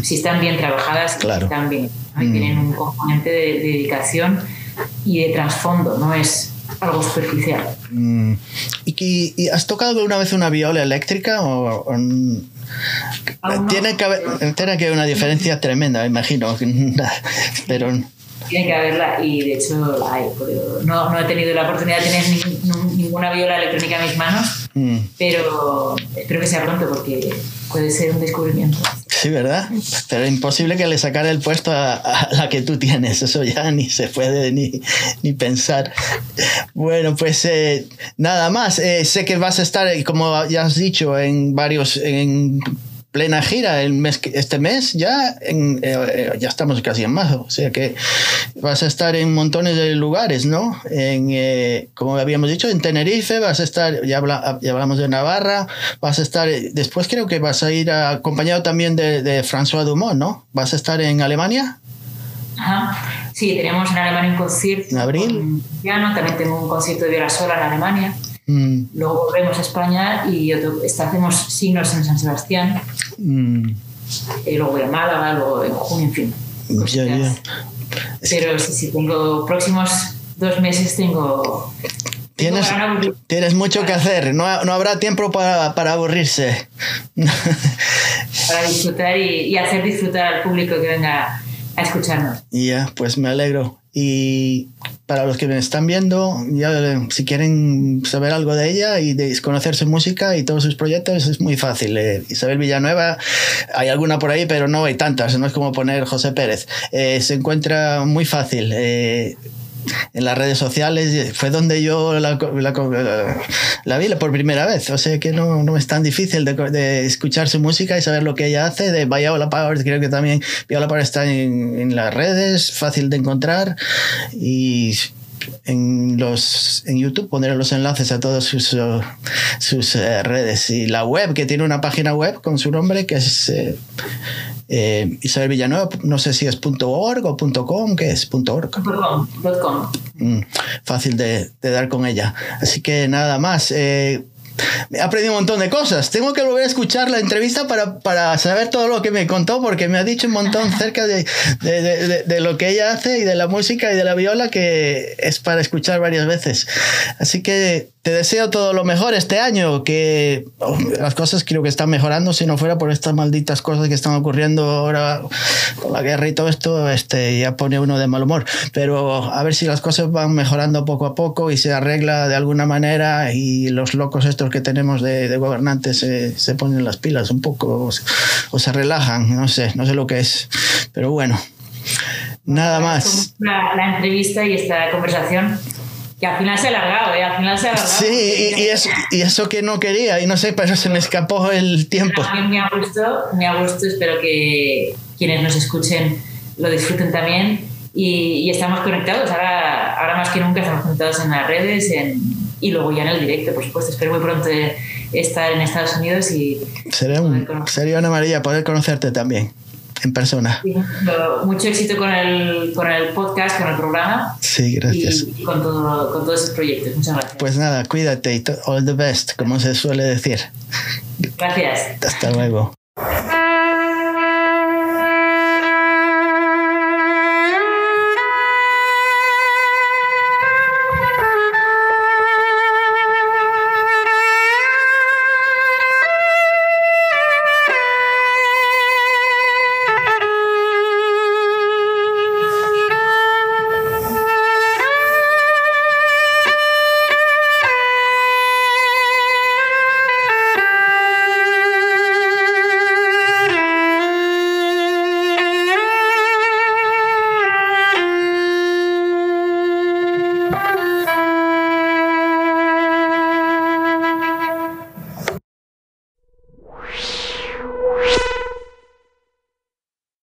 si están bien trabajadas, claro. están bien. Tienen un componente de, dedicación y de trasfondo, no es algo superficial. Mm. ¿Y, has tocado alguna vez una viola eléctrica? O, tiene, que haber, tiene que haber una diferencia tremenda, me imagino. Pero tiene que haberla y de hecho la hay. No, no he tenido la oportunidad de tener ninguna viola electrónica en mis manos, mm. pero espero que sea pronto porque puede ser un descubrimiento. Sí, ¿verdad? Pero imposible que le sacara el puesto a, la que tú tienes, eso ya ni se puede ni, ni pensar. Bueno, pues eh, nada más, eh, sé que vas a estar, como ya has dicho, en varios... En, plena gira el mes, este mes ya, en, eh, ya estamos casi en marzo, o sea que vas a estar en montones de lugares, ¿no? En, eh, como habíamos dicho, en Tenerife, vas a estar, ya, hablamos de Navarra, vas a estar, después creo que vas a ir acompañado también de, de François Dumont, ¿no? ¿Vas a estar en Alemania? Ajá. Sí, tenemos en Alemania un concierto. ¿En abril? también tengo un concierto de viola sola en Alemania. Mm. Luego volvemos a España y hacemos signos en San Sebastián. Mm. Y luego voy a Málaga, luego en junio, en fin. Pero sí, sí, tengo próximos dos meses tengo... Tienes, tienes mucho que hacer, no, no habrá tiempo para, para aburrirse. para disfrutar y, y, hacer disfrutar al público que venga a escucharnos. Ya, pues me alegro. Y para los que me están viendo, ya, si quieren saber algo de ella y de conocer su música y todos sus proyectos, es muy fácil. Eh, Isabel Villanueva, hay alguna por ahí, pero no hay tantas, no es como poner José Pérez. Eh, se encuentra muy fácil. Eh, en las redes sociales fue donde yo la, la, vi por primera vez. O sea que no, no es tan difícil de, de, escuchar su música y saber lo que ella hace. De Viola Power, creo que también Viola Power está en, en las redes, fácil de encontrar. Y en, los, en YouTube pondré los enlaces a todas sus, sus eh, redes. Y la web, que tiene una página web con su nombre, que es eh, eh, Isabel Villanueva, no sé si es .org o .com, ¿qué es? .org. .com. Mm, fácil de, de, dar con ella. Así que nada más. Eh, he aprendido un montón de cosas. Tengo que volver a escuchar la entrevista para, para saber todo lo que me contó, porque me ha dicho un montón cerca de, de, de, de, lo que ella hace y de la música y de la viola que es para escuchar varias veces. Así que te deseo todo lo mejor este año, que oh, las cosas creo que están mejorando, si no fuera por estas malditas cosas que están ocurriendo ahora con la guerra y todo esto, este, ya pone uno de mal humor. Pero a ver si las cosas van mejorando poco a poco y se arregla de alguna manera y los locos estos que tenemos de, gobernantes se, se, ponen las pilas un poco o se, o se relajan, no sé, no sé lo que es. Pero bueno, nada más. La, la entrevista y esta conversación que al final se ha alargado, ¿eh? Al final se ha alargado. Sí, y, eso, y eso que no quería, y no sé, pero se me escapó el tiempo. Mí me ha gustado, me ha gustado, espero que quienes nos escuchen lo disfruten también. Y, y, estamos conectados, ahora, ahora más que nunca estamos conectados en las redes en, y luego ya en el directo, por supuesto. Espero muy pronto estar en Estados Unidos y... Sería, un, sería una maravilla poder conocerte también en persona. mucho éxito con el, con el podcast, con el programa. Sí, gracias. Y, con, todo, con todos esos proyectos. Muchas gracias. Pues nada, cuídate y all the best, como se suele decir. Gracias. Hasta luego.